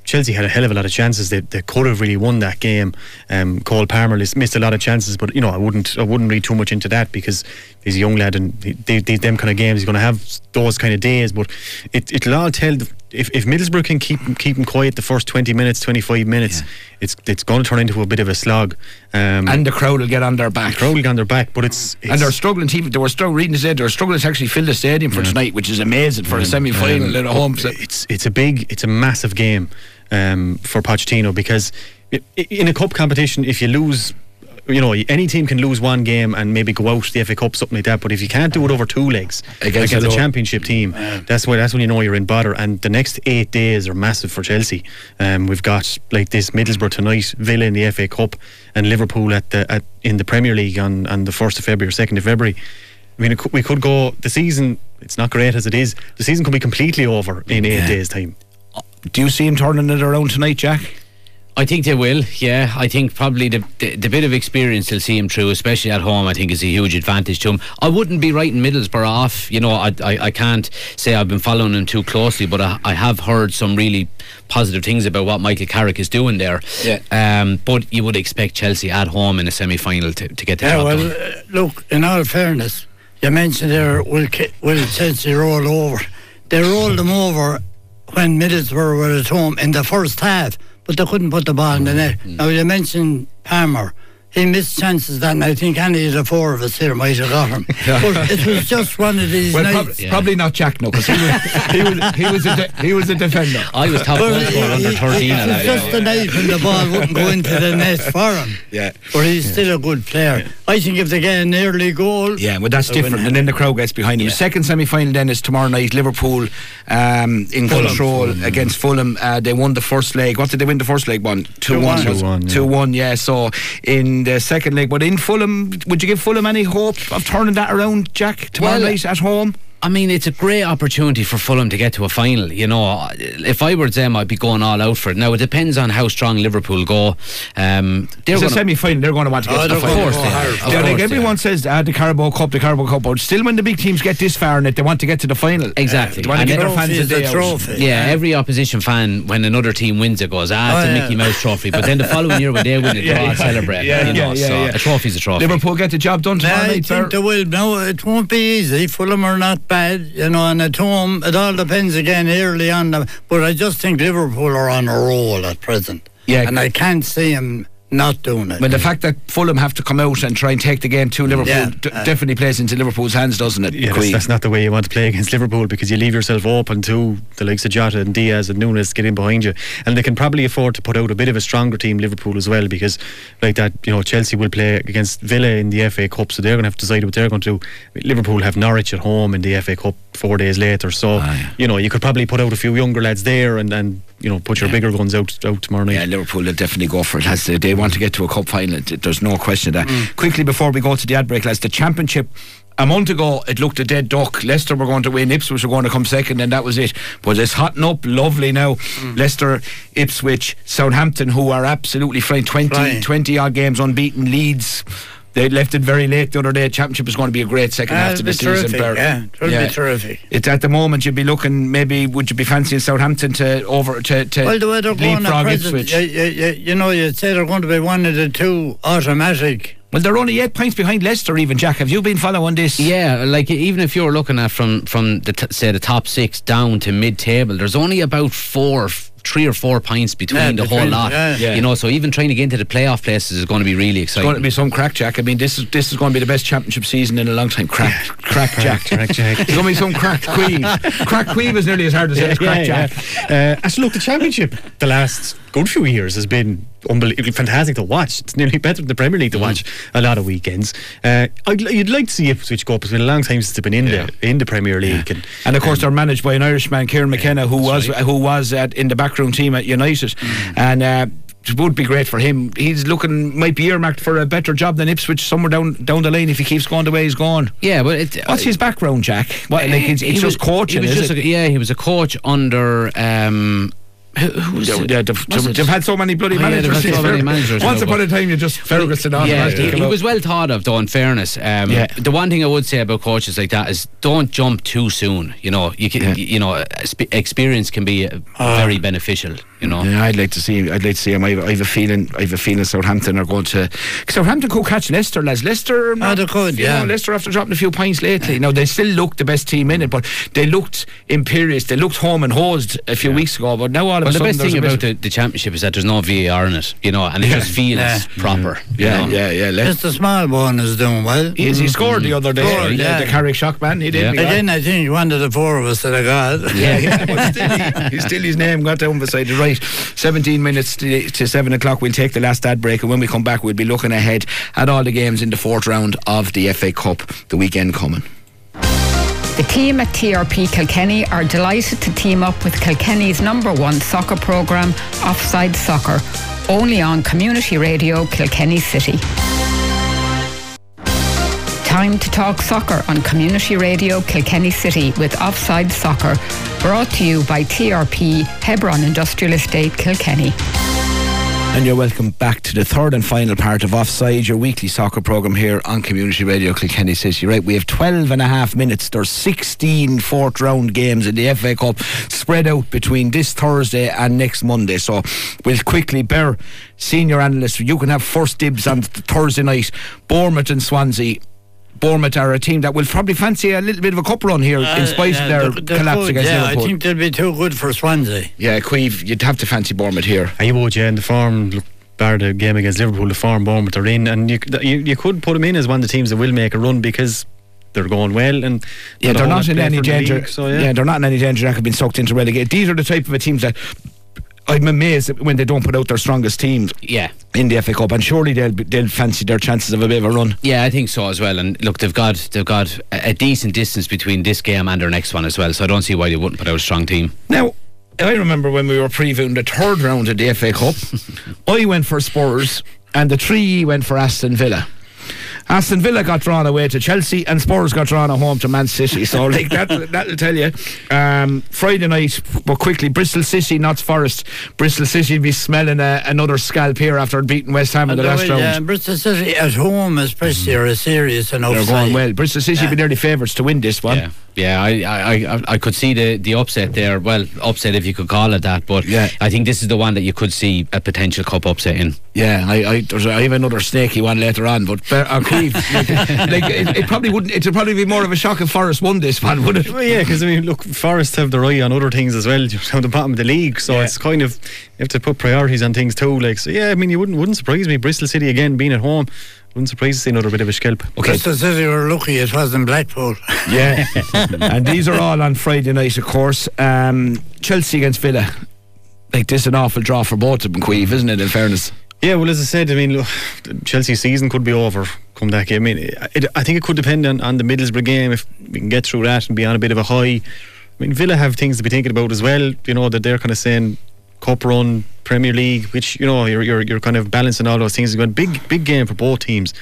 Chelsea had a hell of a lot of chances. They, they could have really won that game. Um, Cole Palmer missed a lot of chances, but you know I wouldn't I wouldn't read too much into that because he's a young lad and they, they, them kind of games he's going to have those kind of days. But it it'll all tell if, if Middlesbrough can keep keep him quiet the first twenty minutes, twenty five minutes, it's it's going to turn into a bit of a slog. Um, And the crowd will get on their back. crowd will get on their back, but it's, it's and they're struggling to they were struggling, reading this they were struggling to actually fill the stadium for tonight, which is amazing for a semi final at home. So- it's it's a big it's a massive game um, for Pochettino because in a cup competition if you lose you know any team can lose one game and maybe go out the FA Cup something like that but if you can't do it over two legs Against against, a championship team that's why that's when you know you're in bother and the next eight days are massive for Chelsea um, we've got like this Middlesbrough tonight Villa in the FA Cup and Liverpool at the at, in the Premier League on, on the 1st of February or 2nd of February I mean, could, we could go. The season, it's not great as it is. The season could be completely over in eight days' time. Do you see him turning it around tonight, Jack? I think they will. Yeah, I think probably the, the the bit of experience they'll see him through, especially at home. I think is a huge advantage to him. I wouldn't be writing Middlesbrough off. You know, I I, I can't say I've been following him too closely, but I, I have heard some really positive things about what Michael Carrick is doing there. Yeah. Um, but you would expect Chelsea at home in a semi final to, to get the Yeah, job well, done. uh, look, in all fairness, you mentioned there, will, Ki- will Chelsea roll over? They rolled them over when Middlesbrough were at home in the first half, but they couldn't put the ball in the net. Mm. Now, you mentioned Palmer. He missed chances that, and I think any of the four of us here might have got him. But it was just one of these Well, nights. prob- probably not Jack, no, because he was, he, was, he, was a de- he was a defender. I was top Well, goal scorer under 13 it was that. just the night when the ball wouldn't go into the net for him. Yeah. But he's still a good player. I think if they get an early goal, Yeah, well, that's different, and then the crowd gets behind him. Second semi final then is tomorrow night. Liverpool um, in Fulham. control against Fulham. Uh, they won the first leg. What did they win the first leg? One, two, one, 2-1. 2-1, two, one. Yeah. So in the second leg, but in Fulham, would you give Fulham any hope of turning that around, Jack? Tomorrow Well, night at home. I mean, it's a great opportunity for Fulham to get to a final. You know, if I were them, I'd be going all out for it. Now, it depends on how strong Liverpool go. Um, they're It's a semi final. They're going to want to get Oh, to the final. Of course they are. Of course like they everyone are. says, uh, the Carabao Cup, the Carabao Cup, but still, when the big teams get this far in it, they want to get to the final. Exactly. They want to get their fans Trophy a is a day out. trophy. Yeah, every opposition fan, when another team wins, it goes, ah, it's Oh, a yeah. Mickey Mouse trophy. But then the *laughs* following year, when they win it, Yeah, they'll all yeah. celebrate. Yeah, you know, yeah, yeah, so yeah. a trophy's a trophy. Liverpool get the job done tomorrow I think they will. No, it won't be easy. Fulham are not bad, you know, and at home, it all depends again early on. But I just think Liverpool are on a roll at present. Yeah. And I can't see them not doing it. But the fact that Fulham have to come out and try and take the game to Liverpool Yeah, d- uh, definitely plays into Liverpool's hands, doesn't it? Yeah, that's, that's not the way you want to play *laughs* against Liverpool because you leave yourself open to the likes of Jota and Diaz and Núñez get in behind you, and they can probably afford to put out a bit of a stronger team, Liverpool as well, because like that, you know, Chelsea will play against Villa in the FA Cup, so they're going to have to decide what they're going to do. Liverpool have Norwich at home in the FA Cup four days later, so Ah, yeah. you know you could probably put out a few younger lads there and and you know put your bigger guns out out tomorrow night. Yeah, Liverpool will definitely go for it. As they, want to get to a cup final, there's no question of that. Mm. Quickly before we go to the ad break, lads, the championship. A month ago, it looked a dead duck. Leicester were going to win, Ipswich were going to come second, and that was it. But it's hotting up lovely now. Mm. Leicester, Ipswich, Southampton, who are absolutely flying 20, Flying. 20 odd games unbeaten, Leeds. They left it very late the other day. Championship is going to be a great second Ah, half it'll to be the season. terrific, yeah, it'll be terrific. It's at the moment you'd be looking. Maybe would you be fancying Southampton to over to, to Well, the way they're going at leapfrog present, Ipswich? you, you, you, you know, you'd say they're going to be one of the two automatic. Well, they're only eight points behind Leicester, even Jack. Have you been following this? Yeah, like even if you're looking at from from the t- say the top six down to mid table, there's only about four, f- three or four points between Yeah, the whole lot. yeah. Yeah. You know, so even trying to get into the playoff places is going to be really It's exciting. going to be some crack, Jack. I mean, this is this is going to be the best championship season in a long time. Crack, crack, Jack. Crack Jack. It's going to be some crack queeve. *laughs* crack queeve is nearly as hard to say as crack, Jack. Uh, actually, look, the championship the last good few years has been unbelievably fantastic to watch. It's nearly better than the Premier League to watch a lot of weekends. Uh, I'd, you'd like to see Ipswich go up. It's been a long time since they've been in the in the Premier League. And, And of course, they're managed by an Irishman, Kieran McKenna, who was who was at, in the backroom team at United, and. Uh, it would be great for him. He's looking might be earmarked for a better job than Ipswich somewhere down down the lane if he keeps going the way he's going. yeah, but it, What's his background, Jack? What, like it's, He it's was- just coaching, He was is just it? a, yeah, he was a coach under. Um, who, who was Yeah, it? yeah, they've, they've, had so many bloody Oh, yeah, managers. had so many managers Once upon a time, you just Ferguson on. Yeah, he, he was well thought of, though. In fairness, um, Yeah. the one thing I would say about coaches like that is don't jump too soon. You know, you can, Yeah. you know, experience can be uh, very beneficial. You know, Yeah, I'd like to see. I'd like to see him. I have, I have a feeling. I have a feeling Southampton are going to. Southampton could catch Leicester, lads. Leicester, Ah, they could, you yeah. Know, Leicester after dropping a few points lately. Now they still look the best team in it, but they looked imperious. They looked home and hosed a few weeks ago, but now all of Well, a the best thing about the, the championship is that there's no VAR in it, you know, and it just feels Yeah. proper. you yeah, know. yeah, yeah, Le- Just the small one is doing well. He, is- he scored the other day. Scored, yeah, yeah. the Carrick shock man. He did. Yeah. big man. Again, I think one of the four of us that I got. Yeah, yeah, *laughs* but still, he, still his name got down beside the right. 17 minutes to, to 7 o'clock. We'll take the last ad break, and when we come back, we'll be looking ahead at all the games in the fourth round of the FA Cup, the weekend coming. The team at TRP Kilkenny are delighted to team up with Kilkenny's number one soccer programme, Offside Soccer, only on Community Radio Kilkenny City. Time to talk soccer on Community Radio Kilkenny City with Offside Soccer, brought to you by TRP Hebron Industrial Estate Kilkenny. And you're welcome back to the third and final part of Offside, your weekly soccer programme here on Community Radio Kilkenny City. Right, we have 12 and a half minutes. There's 16 fourth round games in the FA Cup spread out between this Thursday and next Monday. So we'll quickly bear senior analyst. You can have first dibs on th- Thursday night. Bournemouth and Swansea. Bournemouth are a team that will probably fancy a little bit of a cup run here in spite Uh, of their they're- they're collapse good, against yeah, Liverpool. I think they'll be too good for Swansea. yeah, Queeve, you'd have to fancy Bournemouth here. And you would, yeah, and the form, look, bar the game against Liverpool, the form Bournemouth are in, and you, you you could put them in as one of the teams that will make a run because they're going well and Yeah, they're not in any for danger. league, so yeah. yeah, they're not in any danger that could be sucked into relegation. These are the type of a teams that I'm amazed when they don't put out their strongest teams Yeah. in the FA Cup, and surely they'll they'll fancy their chances of a bit of a run. Yeah, I think so as well. And look, they've got they've got a, decent distance between this game and their next one as well. So I don't see why they wouldn't put out a strong team. Now. I remember when we were previewing the third round of the FA Cup, *laughs* I went for Spurs and the three went for Aston Villa. Aston Villa got drawn away to Chelsea and Spurs got drawn at home to Man City. So *laughs* like that that'll tell you. Um, Friday night, but quickly, Bristol City, Notts Forest. Bristol City be smelling a, another scalp here after beating West Ham in the last round. Yeah, Bristol City at home, especially, are a serious enough They're going well. Bristol City Yeah. be nearly favourites to win this one. Yeah, yeah. I, I, I, I could see the, the upset there. Well, upset if you could call it that. But Yeah. I think this is the one that you could see a potential cup upset in. Yeah, I I, there's a, I have another snaky one later on, but uh, *laughs* Ber- like, like, it, it probably wouldn't. It'd probably be more of a shock if Forest won this one, would it? Well, yeah, because I mean, look, Forest have their eye on other things as well. You're down the bottom of the league, so Yeah. it's kind of you have to put priorities on things too. Like, so yeah, I mean, you wouldn't wouldn't surprise me. Bristol City again being at home, wouldn't surprise to see another bit of a scalp. Okay. Bristol City were lucky it wasn't Blackpool. *laughs* Yeah, *laughs* and these are all on Friday night, of course. Um, Chelsea against Villa. Like this, is an awful draw for both of them, Queeve, isn't it? In fairness, Yeah, well, as I said, I mean, look, Chelsea's season could be over come that game. I mean, it, I think it could depend on, on the Middlesbrough game if we can get through that and be on a bit of a high. I mean, Villa have things to be thinking about as well. You know that they're kind of saying cup run, Premier League, which you know you're you're, you're kind of balancing all those things. It's Going big big game for both teams.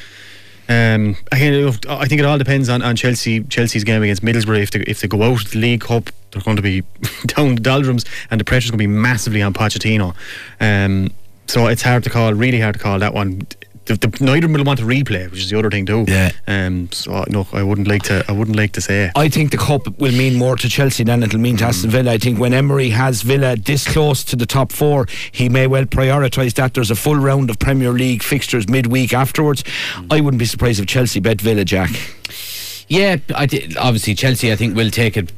Um, again, I think it all depends on, on Chelsea Chelsea's game against Middlesbrough. If they if they go out of the League Cup, they're going to be *laughs* down the doldrums, and the pressure's going to be massively on Pochettino. Um, so it's hard to call, really hard to call that one. The, the, neither will want to replay, which is the other thing too. Yeah. Um. So no, I wouldn't like to. I wouldn't like to say. I think the cup will mean more to Chelsea than it'll mean to Aston Villa. I think when Emery has Villa this close to the top four, he may well prioritise that. There's a full round of Premier League fixtures midweek afterwards. I wouldn't be surprised if Chelsea bet Villa, Jack. Yeah, I thi- obviously Chelsea. I think will take it.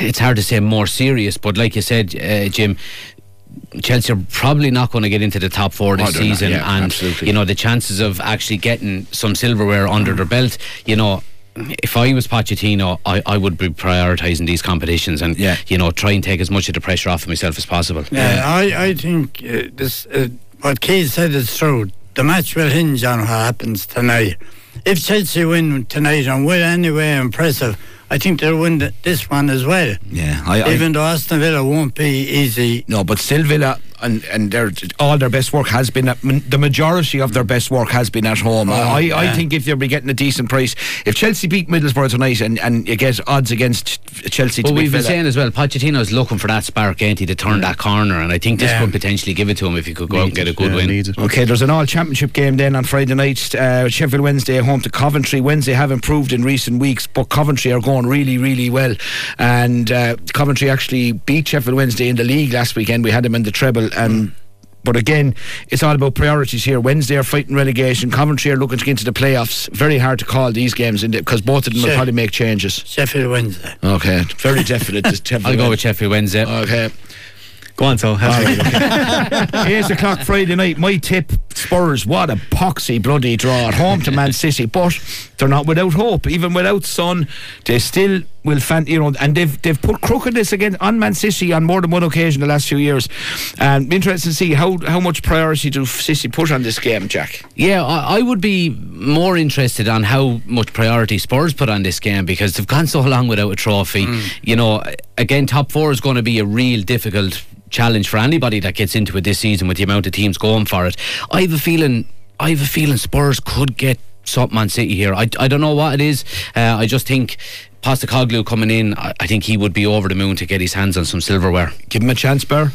It's hard to say more serious, but like you said, uh, Jim. Chelsea are probably not going to get into the top four this Oh, they're not, season, yeah, and absolutely. you know the chances of actually getting some silverware under their belt. You know, if I was Pochettino, I, I would be prioritising these competitions and Yeah. you know try and take as much of the pressure off of myself as possible. Yeah, I, I think uh, this uh, what Keith said is true. The match will hinge on what happens tonight. If Chelsea win tonight and win anyway impressive, I think they'll win th- this one as well. Yeah, I, I Even though Aston Villa won't be easy. No, but still Villa and and their all their best work has been at, the majority of their best work has been at home. I, I yeah. think if they'll be getting a decent price, if Chelsea beat Middlesbrough tonight and, and you get odds against Chelsea to But beat we've been Villa, saying as well, Pochettino's looking for that spark, ain't he, to turn that corner, and I think this Yeah. could potentially give it to him if he could go out and get a good Yeah, win. Okay, there's an all championship game then on Friday night. Uh, Sheffield Wednesday home to Coventry. Wednesday have improved in recent weeks, but Coventry are going really, really well. And uh, Coventry actually beat Sheffield Wednesday in the league last weekend. We had them in the treble and. Um, but again, it's all about priorities here. Wednesday are fighting relegation. Coventry are looking to get into the playoffs. Very hard to call these games because both of them will probably make changes. Sheffield Wednesday. Okay, very definite. this *laughs* Sheffield I'll go with Wednesday. Sheffield Wednesday. Okay. Go on, so. Have All to- right, okay. *laughs* Eight o'clock Friday night. My tip: Spurs. What a poxy bloody draw at home to Man City, but they're not without hope. Even without Son, they still will fan. You know, and they've they've put crookedness again on Man City on more than one occasion the last few years. And be interested to see how how much priority do City put on this game, Jack. Yeah, I, I would be more interested on how much priority Spurs put on this game because they've gone so long without a trophy. You know, again, top four is going to be a real difficult challenge for anybody that gets into it this season with the amount of teams going for it. I have a feeling, I have a feeling Spurs could get something on City here. I, I don't know what it is. Uh, I just think. Postecoglou coming in, I, I think he would be over the moon to get his hands on some silverware. Give him a chance, Bear.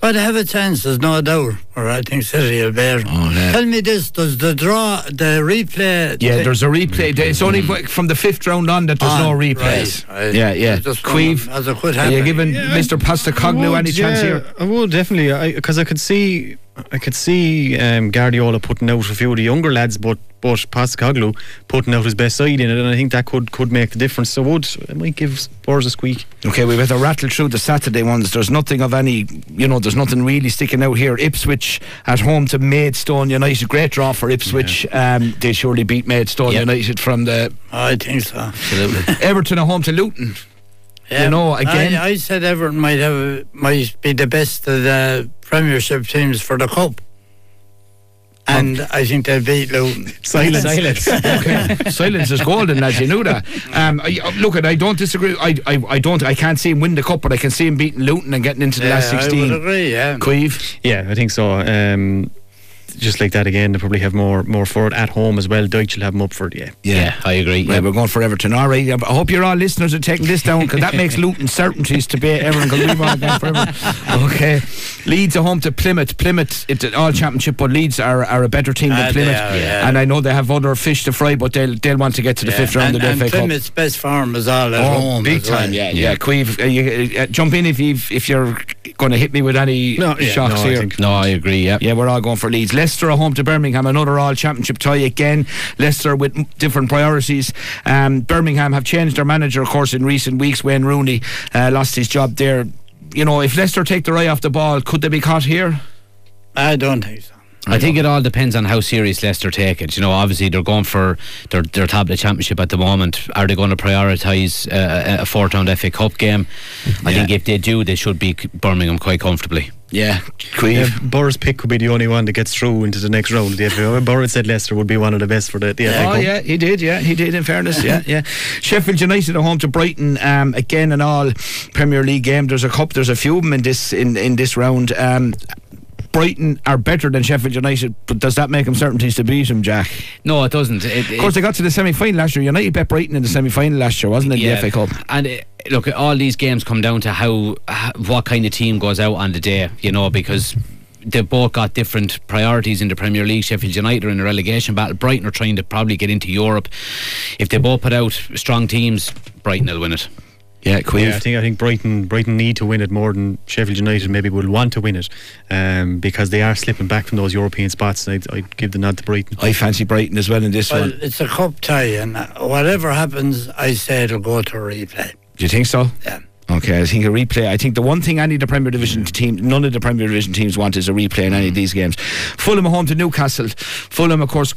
But have a chance, there's no doubt. Or I think City will bear. Oh, yeah. Tell me this: Does the draw, the replay? Yeah, the- there's a replay. It's only mm-hmm. from the fifth round on that there's ah, no On, replays. right, right. Yeah, yeah. I just Queeve, wonder, as it could are you happen. giving Mr. Postecoglou I any would, chance yeah, here? I would definitely, because I, could see, I could see um, Guardiola putting out a few of the younger lads, but but Postecoglou putting out his best side in it, and I think that could could make the difference. So I would I might give Spurs a squeak. Okay, we better rattle through the Saturday ones. There's nothing of any, you know, there's nothing really sticking out here. Ipswich at home to Maidstone United. Great draw for Ipswich. Um, they surely beat Maidstone Yep. United from the I think so. Absolutely. Everton at home to Luton. Yeah, know, again- I, I said Everton might have might be the best of the Premiership teams for the cup, and I think they'll beat Luton. *laughs* Silence. Silence. *laughs* Okay, silence is golden, as You knew that. Um, I, uh, look, I don't disagree. I, I, I don't. I can't see him win the cup, but I can see him beating Luton and getting into the last Yeah, I would sixteen. agree. Yeah. Queeve. Yeah, I think so. Um, just like that again, they probably have more more for it at home as well. Dyche will have them up for it. Yeah. Yeah, I agree. Yeah, we're going for Everton. All right. I hope you're all listeners are taking this down because that makes Luton certainties to beat Everton because we've all gone for Everton. *laughs* Okay. Leeds are home to Plymouth. Plymouth, it's an all championship, but Leeds are, are a better team than they Plymouth. are, yeah. And I know they have other fish to fry, but they'll they'll want to get to the Yeah, fifth round and, of the and FA Cup. Plymouth's best form is all at Oh, home. big as well. time, yeah, yeah. Queeve, uh, you, uh, jump in if you if you're going to hit me with any No, yeah, shocks no, I here. think- No, I agree. Yeah. Yeah, we're all going for Leeds. Leicester home to Birmingham, another all championship tie again. Leicester with different priorities. Um, Birmingham have changed their manager, of course, in recent weeks. Wayne Rooney uh, lost his job there. You know, if Leicester take their eye off the ball, could they be caught here? I don't think so. I think it all depends on how serious Leicester take it. You know, obviously they're going for their their top of the championship at the moment. Are they going to prioritise uh, a fourth round FA Cup game? I Yeah. think if they do, they should beat Birmingham quite comfortably. Yeah, Yeah, Queeve. Burr's pick could be the only one that gets through into the next round. If uh, Burr said Leicester would be one of the best for the, the FA Oh yeah, he did. Yeah, he did. In fairness, yeah, *laughs* yeah. Sheffield United at home to Brighton um, again. An all Premier League game. There's a cup. There's a few of them in this in in this round. Um, Brighton are better than Sheffield United, but does that make them certainties to beat them, Jack? No, it doesn't. It, Of course, they got to the semi final last year. United bet Brighton in the semi final last year, wasn't it? in The FA Cup. And uh, look, all these games come down to how, how what kind of team goes out on the day, you know, because they've both got different priorities in the Premier League. Sheffield United are in a relegation battle. Brighton are trying to probably get into Europe. If they both put out strong teams, Brighton will win it. Yeah, Queeve. Yeah, I think I think Brighton Brighton need to win it more than Sheffield United maybe will want to win it, um, because they are slipping back from those European spots. I'd, I'd give the nod to Brighton. I fancy Brighton as well in this Well, one. it's a cup tie, and uh, whatever happens, I say it'll go to a replay. Do you think so? Yeah. Okay, I think a replay. I think the one thing any of the Premier Division team, none of the Premier Division teams want is a replay in any of these games. Fulham home to Newcastle. Fulham, of course,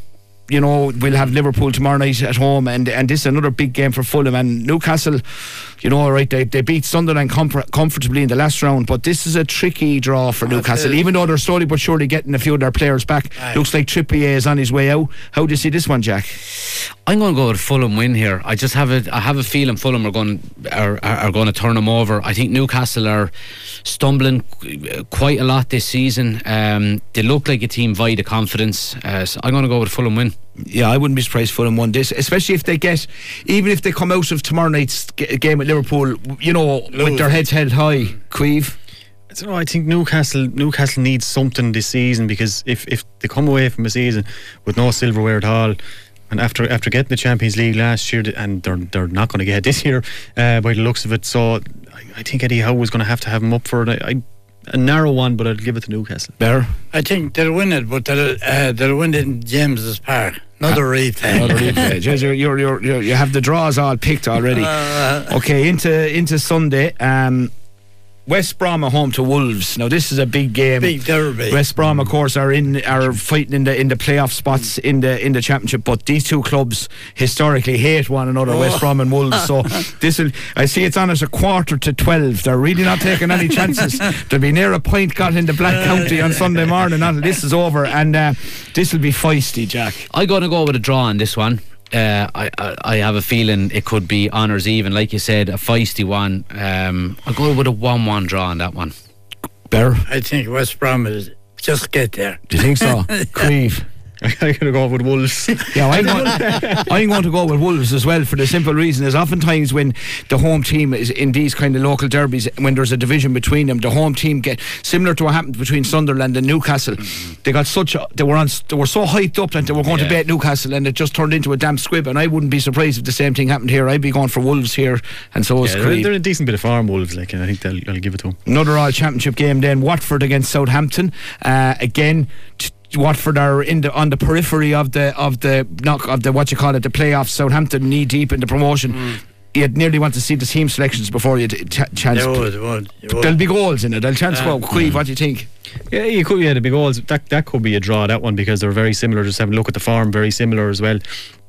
you know, we'll have Liverpool tomorrow night at home, and and this is another big game for Fulham and Newcastle. You know, right? They they beat Sunderland comfort, comfortably in the last round, but this is a tricky draw for Newcastle. is. Even though they're slowly but surely getting a few of their players back, Aye. looks like Trippier is on his way out. How do you see this one, Jack? I'm going to go with Fulham win here. I just have a I have a feeling Fulham are going are, are, are going to turn them over. I think Newcastle are stumbling quite a lot this season. Um, they look like a team void of confidence. Uh, so I'm going to go with Fulham win. Yeah, I wouldn't be surprised for them one day, especially if they get, even if they come out of tomorrow night's g- game at Liverpool, you know, with their heads held high. Queeve. I don't know. I think Newcastle Newcastle needs something this season because if, if they come away from a season with no silverware at all, and after after getting the Champions League last year, and they're they're not going to get it *laughs* this year uh, by the looks of it. So I, I think Eddie Howe was going to have to have them up for it. I, I, a narrow one, but I'd give it to Newcastle. Bear. I think they'll win it, but they'll, uh, they'll win it in James's Park. Another replay. Another replay. *laughs* Jeez, you're, you're, you're, you're, you have the draws all picked already. Uh, okay, into into Sunday. Um, West Brom are home to Wolves. Now this is a big game. Big derby. West Brom, of course, are in are fighting in the in the playoff spots in the in the championship. But these two clubs historically hate one another, West Brom and Wolves. So *laughs* this will. I see it's on at a quarter to twelve. They're really not taking any chances. *laughs* There'll be near a point got into Black Country on Sunday morning until this is over, and uh, this will be feisty, Jack. I'm going to go with a draw on this one. Uh, I, I I have a feeling it could be honours even, like you said, a feisty one. Um, I'll go with a one-one draw on that one. Bear, I think West Brom is just get there. do you think so? *laughs* Queeve. I'm going to go with Wolves. *laughs* Yeah, I'm going, I'm going to go with Wolves as well for the simple reason is oftentimes when the home team is in these kind of local derbies, when there's a division between them, the home team get similar to what happened between Sunderland and Newcastle. They got such a, they were on they were so hyped up that they were going to Yeah. bet Newcastle and it just turned into a damn squib. And I wouldn't be surprised if the same thing happened here. I'd be going for Wolves here, and so is Yeah, they're, Creed. they're a decent bit of farm Wolves, like, and I think they'll, I'll give it to them. Another all championship game then Watford against Southampton. Uh, again t- Watford are in the on the periphery of the of the knock of the what you call it the playoffs. Southampton knee deep in the promotion. You'd nearly want to see the team selections before you t- ch- chance. They would, would, they would. There'll be goals in it. There'll chance go. Queeve, what do you think? Yeah, you could. Yeah, the big goals. That that could be a draw. That one because they're very similar. Just have a look at the farm, very similar as well.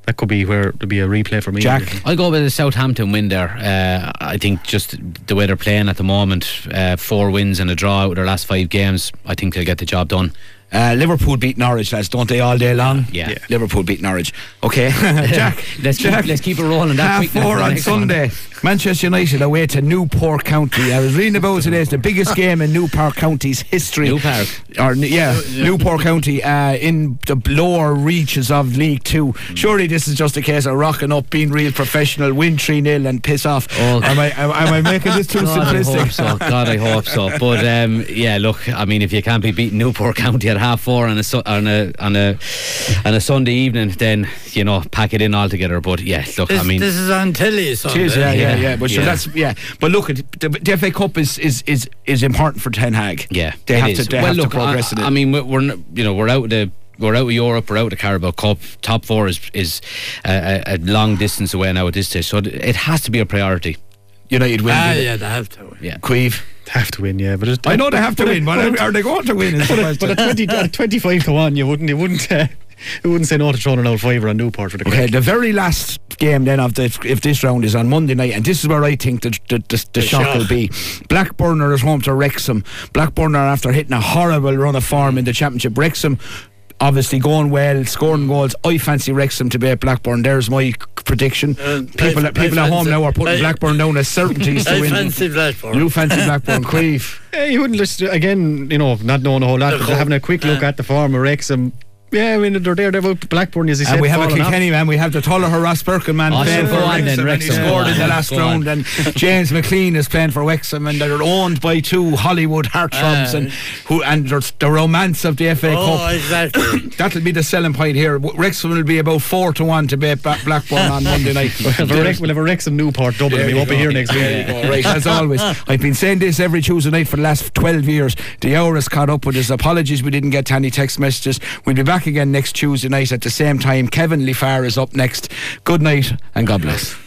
That could be where there'll be a replay for me. Jack? I'll go with a Southampton win there. Uh, I think just the way they're playing at the moment, uh, four wins and a draw out of their last five games, I think they'll get the job done. Uh, Liverpool beat Norwich, lads, don't they, all day long? Yeah. Yeah. Liverpool beat Norwich. Okay. *laughs* Jack. Let's keep- let's keep it rolling. That Half quick four on next one. Sunday. Manchester United away to Newport County. I was reading about it today. It's the biggest *laughs* game in Newport County's history. Newport. Or, yeah, Newport County uh, in the lower reaches of League Two. Surely this is just a case of rocking up, being real professional, win 3 0 and piss off. Oh. am, I, am, am I making this too God, I hope so. God, I hope so. But um, yeah, look, I mean, if you can't be beating Newport County at at half four on a su- on a on a on a Sunday evening, then you know pack it in all together. But yeah, look, This, I mean, this is on telly, It Sunday. is, yeah, yeah, Yeah, yeah. But sure, yeah. that's yeah. But look, at the, the FA Cup is, is is is important for Ten Hag. Yeah, they it have is. to they well, have look, to progress I, in it. I mean, we're, we're you know we're out of the. We're out of Europe. We're out of the Carabao Cup. Top four is is a, a, a long distance away now at this stage, so it has to be a priority. United win. Ah, yeah, they have to. Yeah. Queeve. Have to win, yeah. But it, I know they have to win, but are they going to win? But at, 20, at 25 to 1, you wouldn't, you wouldn't, uh, you wouldn't say no to throwing an old fiver on Newport for the Okay, the very last game then of the if this round is on Monday night, and this is where I think the the, the, the, shock, shock. will be. Blackburn are at home to Wrexham. Blackburn are after hitting a horrible run of form in the championship. Wrexham. Obviously going well, scoring goals. I fancy Wrexham to beat Blackburn. There's my prediction. Uh, people I- people I at home now are putting I- Blackburn down as certainties to *laughs* I win. fancy Blackburn. You fancy Blackburn, *laughs* Queeve. Yeah, you wouldn't just, again, you know, not knowing a whole lot, The but whole- having a quick look uh, at the form of Wrexham. Yeah, I mean, they're there, they're out Blackburn, as he said. And we have a falling off. Kilkenny man. We have the Tullaher Ross Birkin man Oh, playing for go on then, Wrexham, and he scored Go in the last round. And *laughs* James McClean is playing for Wrexham, and they're owned by two Hollywood heartthrobs, Ah. and who and there's the romance of the FA Oh, Cup. exactly. *coughs* That'll be the selling point here. W- Wrexham will be about four to one to beat Blackburn on Monday night. *laughs* We'll have, a Rex, we'll have a Wrexham Newport double, we won't be here next week. Right, *laughs* as always. I've been saying this every Tuesday night for the last 12 years. The hour has caught up with us. Apologies we didn't get any text messages. We'll be back again next Tuesday night at the same time. Kevin Lefar is up next. Good night and God bless.